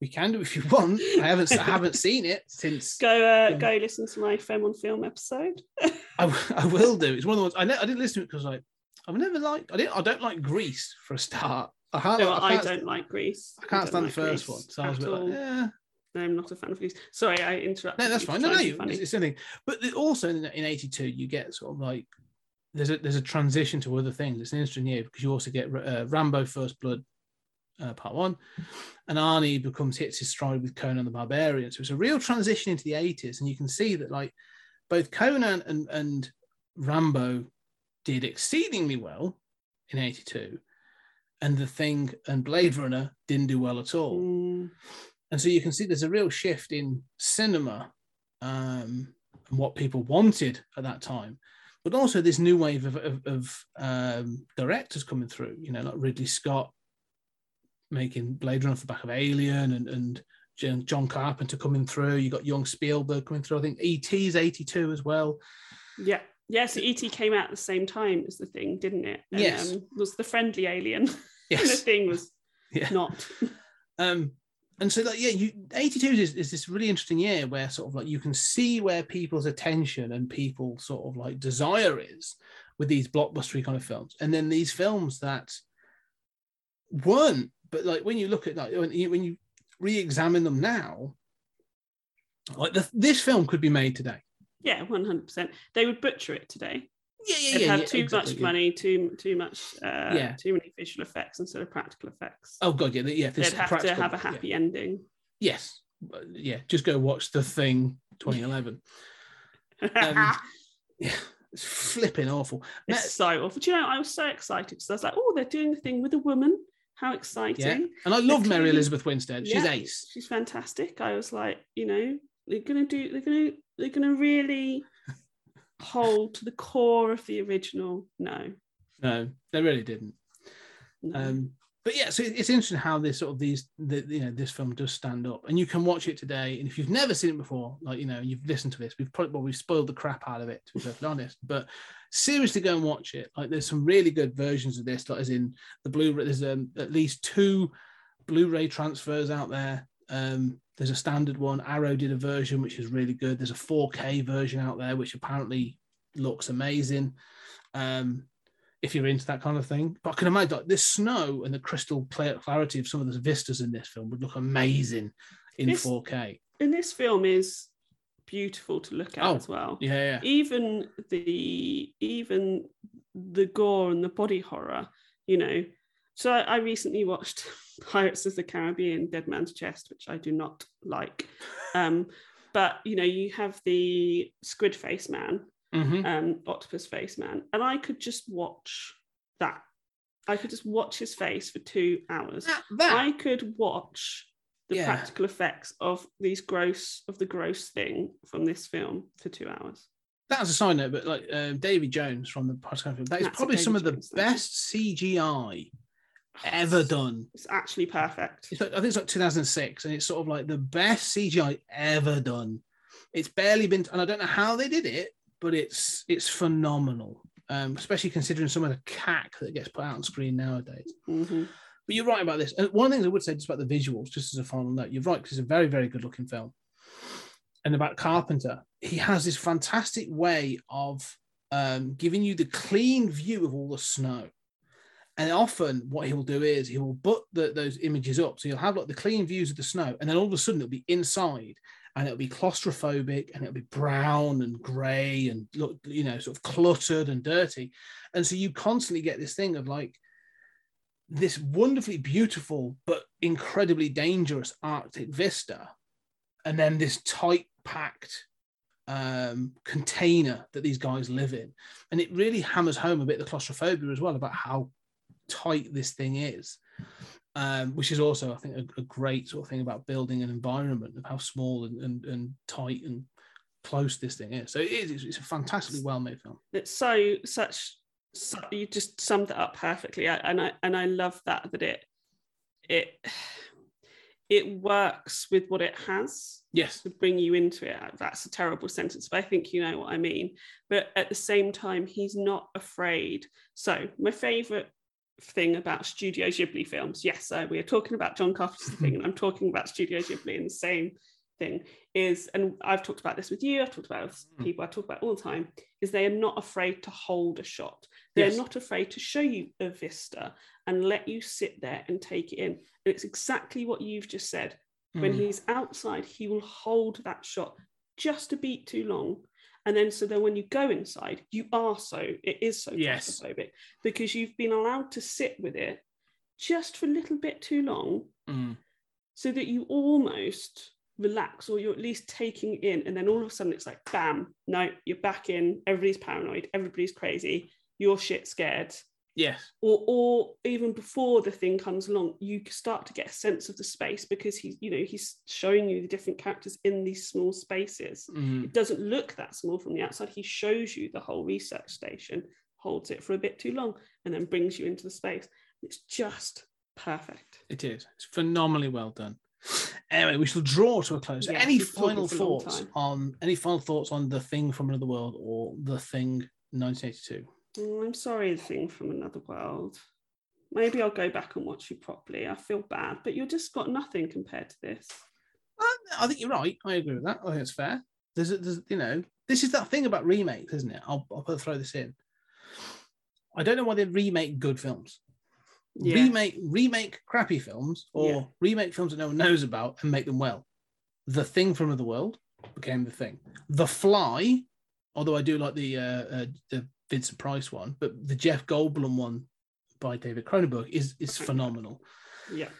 we can do if you want. I haven't I haven't seen it since. go uh, Yeah. go listen to my Fem on Film episode I, I will do. It's one of the ones I, ne- I didn't listen to it because like I've never liked. I didn't. I don't like Grease for a start. I can't. no, I, I don't like Grease I can't stand don't the first Grease one. So I was a bit like, yeah. I'm not a fan of Grease. Sorry, I interrupted. No, that's fine. No, no, to be you, funny. it's, it's something. But also in, in '82, you get sort of like there's a there's a transition to other things. It's an interesting year because you also get uh, Rambo: First Blood, uh, Part One, and Arnie becomes hits his stride with Conan the Barbarian. So it's a real transition into the '80s, and you can see that like both Conan and and Rambo did exceedingly well in '82, and the Thing and Blade Runner didn't do well at all. Mm, And so you can see there's a real shift in cinema um, and what people wanted at that time, but also this new wave of, of, of um, directors coming through, you know, like Ridley Scott making Blade Runner off the back of Alien and, and John- Carpenter coming through. You got young Spielberg coming through. I think E.T.'s 82 as well. yeah. Yeah, so ET came out at the same time as the thing, didn't it? And, Yes. Um, was the friendly alien. and the thing was not. Um, and so that yeah, you 82 is, is this really interesting year where sort of like you can see where people's attention and people sort of like desire is with these blockbustery kind of films, and then these films that weren't, but like when you look at like when you, when you re-examine them now, like the, this film could be made today. Yeah, one hundred percent. They would butcher it today. Yeah, yeah, They'd yeah. have yeah, too exactly, much money, too too much, uh, Yeah. too many visual effects instead of practical effects. Oh god, yeah, yeah. They'd have practical- to have a yeah. happy ending. Yes, yeah. Just go watch the Thing 2011. Um, yeah, it's flipping awful. It's so awful. Do you know, I was so excited because I was like, oh, they're doing the thing with a woman. How exciting. Yeah, and I love Mary Elizabeth Winstead. She's Yeah, ace. She's fantastic. I was like, you know, they're gonna do they're gonna they're gonna really hold to the core of the original. No. No, they really didn't. no. Um, but yeah, so it's interesting how this sort of these, the, you know, this film does stand up, and you can watch it today. And if you've never seen it before, like you know, you've listened to this, we've probably well, we've spoiled the crap out of it, to be perfectly honest. But seriously, go and watch it. Like, there's some really good versions of this. Like, as in the Blu-ray, there's um, at least two Blu-ray transfers out there. Um, There's a standard one. Arrow did a version which is really good. There's a 4K version out there which apparently looks amazing. Um, if you're into that kind of thing, but I can imagine like, this snow and the crystal clear clarity of some of the vistas in this film would look amazing in This- 4K. And this film is beautiful to look at Oh, as well. Yeah, yeah. Even the even the gore and the body horror, you know. So I, I recently watched Pirates of the Caribbean: Dead Man's Chest, which I do not like. Um, but you know, you have the squid face man, Mhm. um, octopus face man, and I could just watch that. I could just watch his face for two hours. That, that I could watch the Yeah. practical effects of these gross of the gross thing from this film for two hours. that was a side note, but like uh, Davy Jones from the podcast film, that is That's probably some of the Jones, best CGI ever done. It's actually perfect. It's like, I think it's like 2006, and it's sort of like the best CGI ever done. It's barely been, and I don't know how they did it, but it's it's phenomenal. Um, especially considering some of the cack that gets put out on screen nowadays. Mhm. But you're right about this. And one of the things I would say just about the visuals, just as a final note, you're right, because it's a very, very good looking film. And about Carpenter, he has this fantastic way of um, giving you the clean view of all the snow. And often what he'll do is he will put the, those images up. So you'll have like the clean views of the snow, and then all of a sudden it'll be inside and it'll be claustrophobic and it'll be brown and grey and look, you know, sort of cluttered and dirty. And so you constantly get this thing of like, this wonderfully beautiful but incredibly dangerous Arctic vista, and then this tight packed um, container that these guys live in, and it really hammers home a bit the claustrophobia as well about how tight this thing is, um, which is also I think a, a great sort of thing about building an environment of how small and, and, and tight and close this thing is. So it is it's a fantastically well made film. It's so such. So, you just summed it up perfectly, I, and I and I love that that it it it works with what it has Yes. to bring you into it. That's a terrible sentence, but I think you know what I mean. But at the same time, he's not afraid. So, my favorite thing about Studio Ghibli films, yes, uh, we are talking about John Carpenter's thing, and I'm talking about Studio Ghibli in the same thing, is, and I've talked about this with you, I've talked about it with Mm. people I talk about all the time, is they are not afraid to hold a shot. They're Yes. not afraid to show you a vista and let you sit there and take it in. And it's exactly what you've just said when Mm. he's outside, he will hold that shot just a beat too long. And then, so then when you go inside, you are so, it is so Yes. claustrophobic because you've been allowed to sit with it just for a little bit too long Mm. so that you almost relax or you're at least taking in. And then all of a sudden it's like, bam, no, you're back in. Everybody's paranoid. Everybody's crazy. You're shit scared Yes. or or even before the thing comes along you start to get a sense of the space because he's you know he's showing you the different characters in these small spaces Mm. it doesn't look that small from the outside he shows you the whole research station holds it for a bit too long and then brings you into the space it's just perfect It is. It's phenomenally well done. Anyway, we shall draw to a close. Yeah, any we've been talking final for a long thoughts on any final thoughts on the thing from another world or the thing 1982? Oh, i'm sorry the thing from another world maybe i'll go back and watch you properly i feel bad but you've just got nothing compared to this I think you're right. I agree with that. I think it's fair. There's, a, there's you know, this is that thing about remakes, isn't it? I'll, I'll throw this in. I don't know why they remake good films. Yeah. Remake remake crappy films or Yeah. remake films that no one knows about and make them well. The Thing from Another World became the thing. The Fly, although I do like the uh, uh, the Vincent Price one, but the Jeff Goldblum one by David Cronenberg is is phenomenal. yeah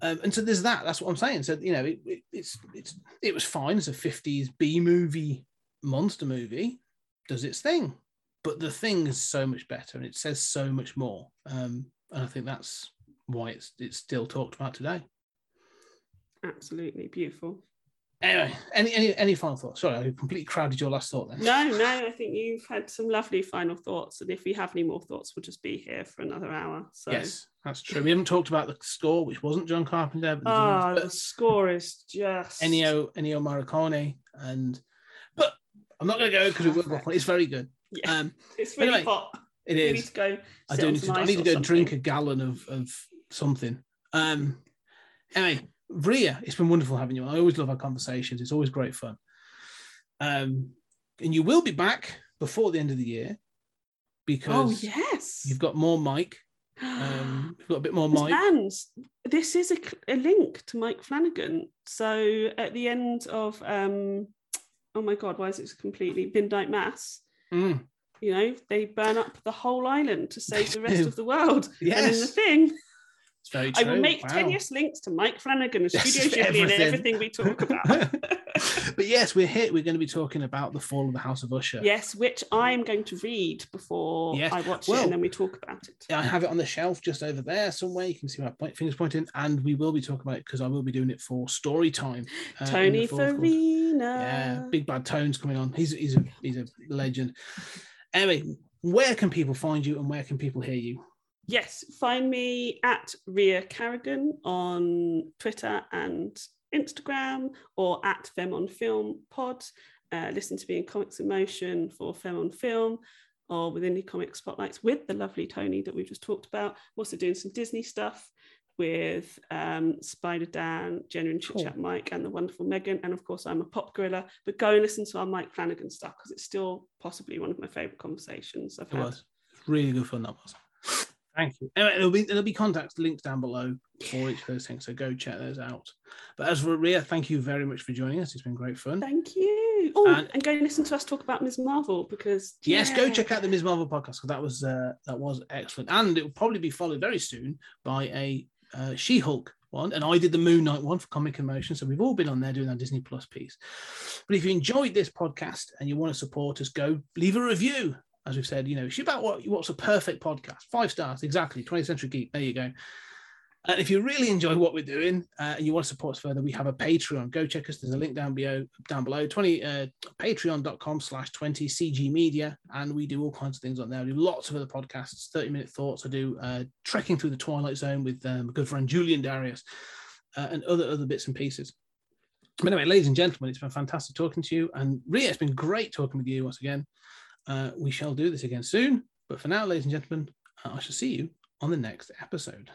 Um, and so there's that. That's what I'm saying. So you know, it, it, it's it's it was fine as a 50s B movie monster movie, does its thing. But the thing is so much better, and it says so much more. Um, and I think that's why it's it's still talked about today. absolutely beautiful Anyway, any any any final thoughts? Sorry, I completely crowded your last thought then. No, no, I think you've had some lovely final thoughts. And if we have any more thoughts, we'll just be here for another hour. So Yes, that's true. We haven't talked about the score, which wasn't John Carpenter, but Ah, there's the score is just Ennio Ennio Morricone, and but I'm not going to go because we will go off on it. It's very good. Yeah, Um, it's really anyway, hot. it We need to go. I do need to. I need to go something. drink a gallon of of something. Um. Anyway, Ria, it's been wonderful having you. I always love our conversations. It's always great fun. Um, and you will be back before the end of the year because Oh yes. you've got more Mike. Um, you've got a bit more Mike. this is a, a link to Mike Flanagan. So at the end of um, oh my god, why is it completely midnight mass? Mm. You know, they burn up the whole island to save the rest of the world. And in the thing, It's very I will make Wow. tenuous links to Mike Flanagan and Studio Ghibli and everything. everything we talk about. but yes, we're here. We're going to be talking about the fall of the House of Usher. yes, which I'm going to read before Yes. I watch Well- it and then we talk about it. I have it on the shelf just over there somewhere. You can see my point, fingers pointing, and we will be talking about it because I will be doing it for story time. uh, Tony. Farina. Yeah, Big Bad Tone's coming on. He's he's a he's a legend. Anyway, where can people find you and where can people hear you? Yes, find me at Ria Carrigan on Twitter and Instagram or at Fem on Film Pod. Uh, listen to me in Comics in Motion for Fem on Film or with Indie Comic Spotlights with the lovely Tony that we just talked about. I'm also doing some Disney stuff with um, Spider Dan, Jenna and Chit Chat Mike, and the wonderful Megan. And of course, I'm a pop gorilla. But go and listen to our Mike Flanagan stuff because it's still possibly one of my favorite conversations I've It had. was really good fun. That was. Thank you. Anyway, there'll be there'll be contacts links down below for each of those things, so go check those out. But as for Ria, thank you very much for joining us. It's been great fun. Thank you. Oh, And- and, go listen to us talk about Ms. Marvel because Yes, go check out the Ms. Marvel podcast because that was uh, that was excellent, and it will probably be followed very soon by a uh, She-Hulk one, and I did the Moon Knight one for Comic in Motion, so we've all been on there doing our Disney Plus piece. But if you enjoyed this podcast and you want to support us, go leave a review. As we've said, you know, it's about what what's a perfect podcast. Five stars, exactly. 20th Century Geek. There you go. And if you really enjoy what we're doing uh, and you want to support us further, we have a Patreon. Go check us. There's a link down below. Down below. 20 uh, patreon.com slash 20 CG Media. And we do all kinds of things on there. We do lots of other podcasts, 30 minute thoughts. I do uh, trekking through the Twilight Zone with um, good friend Julian Darius uh, and other other bits and pieces. But anyway, ladies and gentlemen, it's been fantastic talking to you. And Ria, it's been great talking with you once again. Uh, we shall do this again soon. But for now, ladies and gentlemen, I shall see you on the next episode.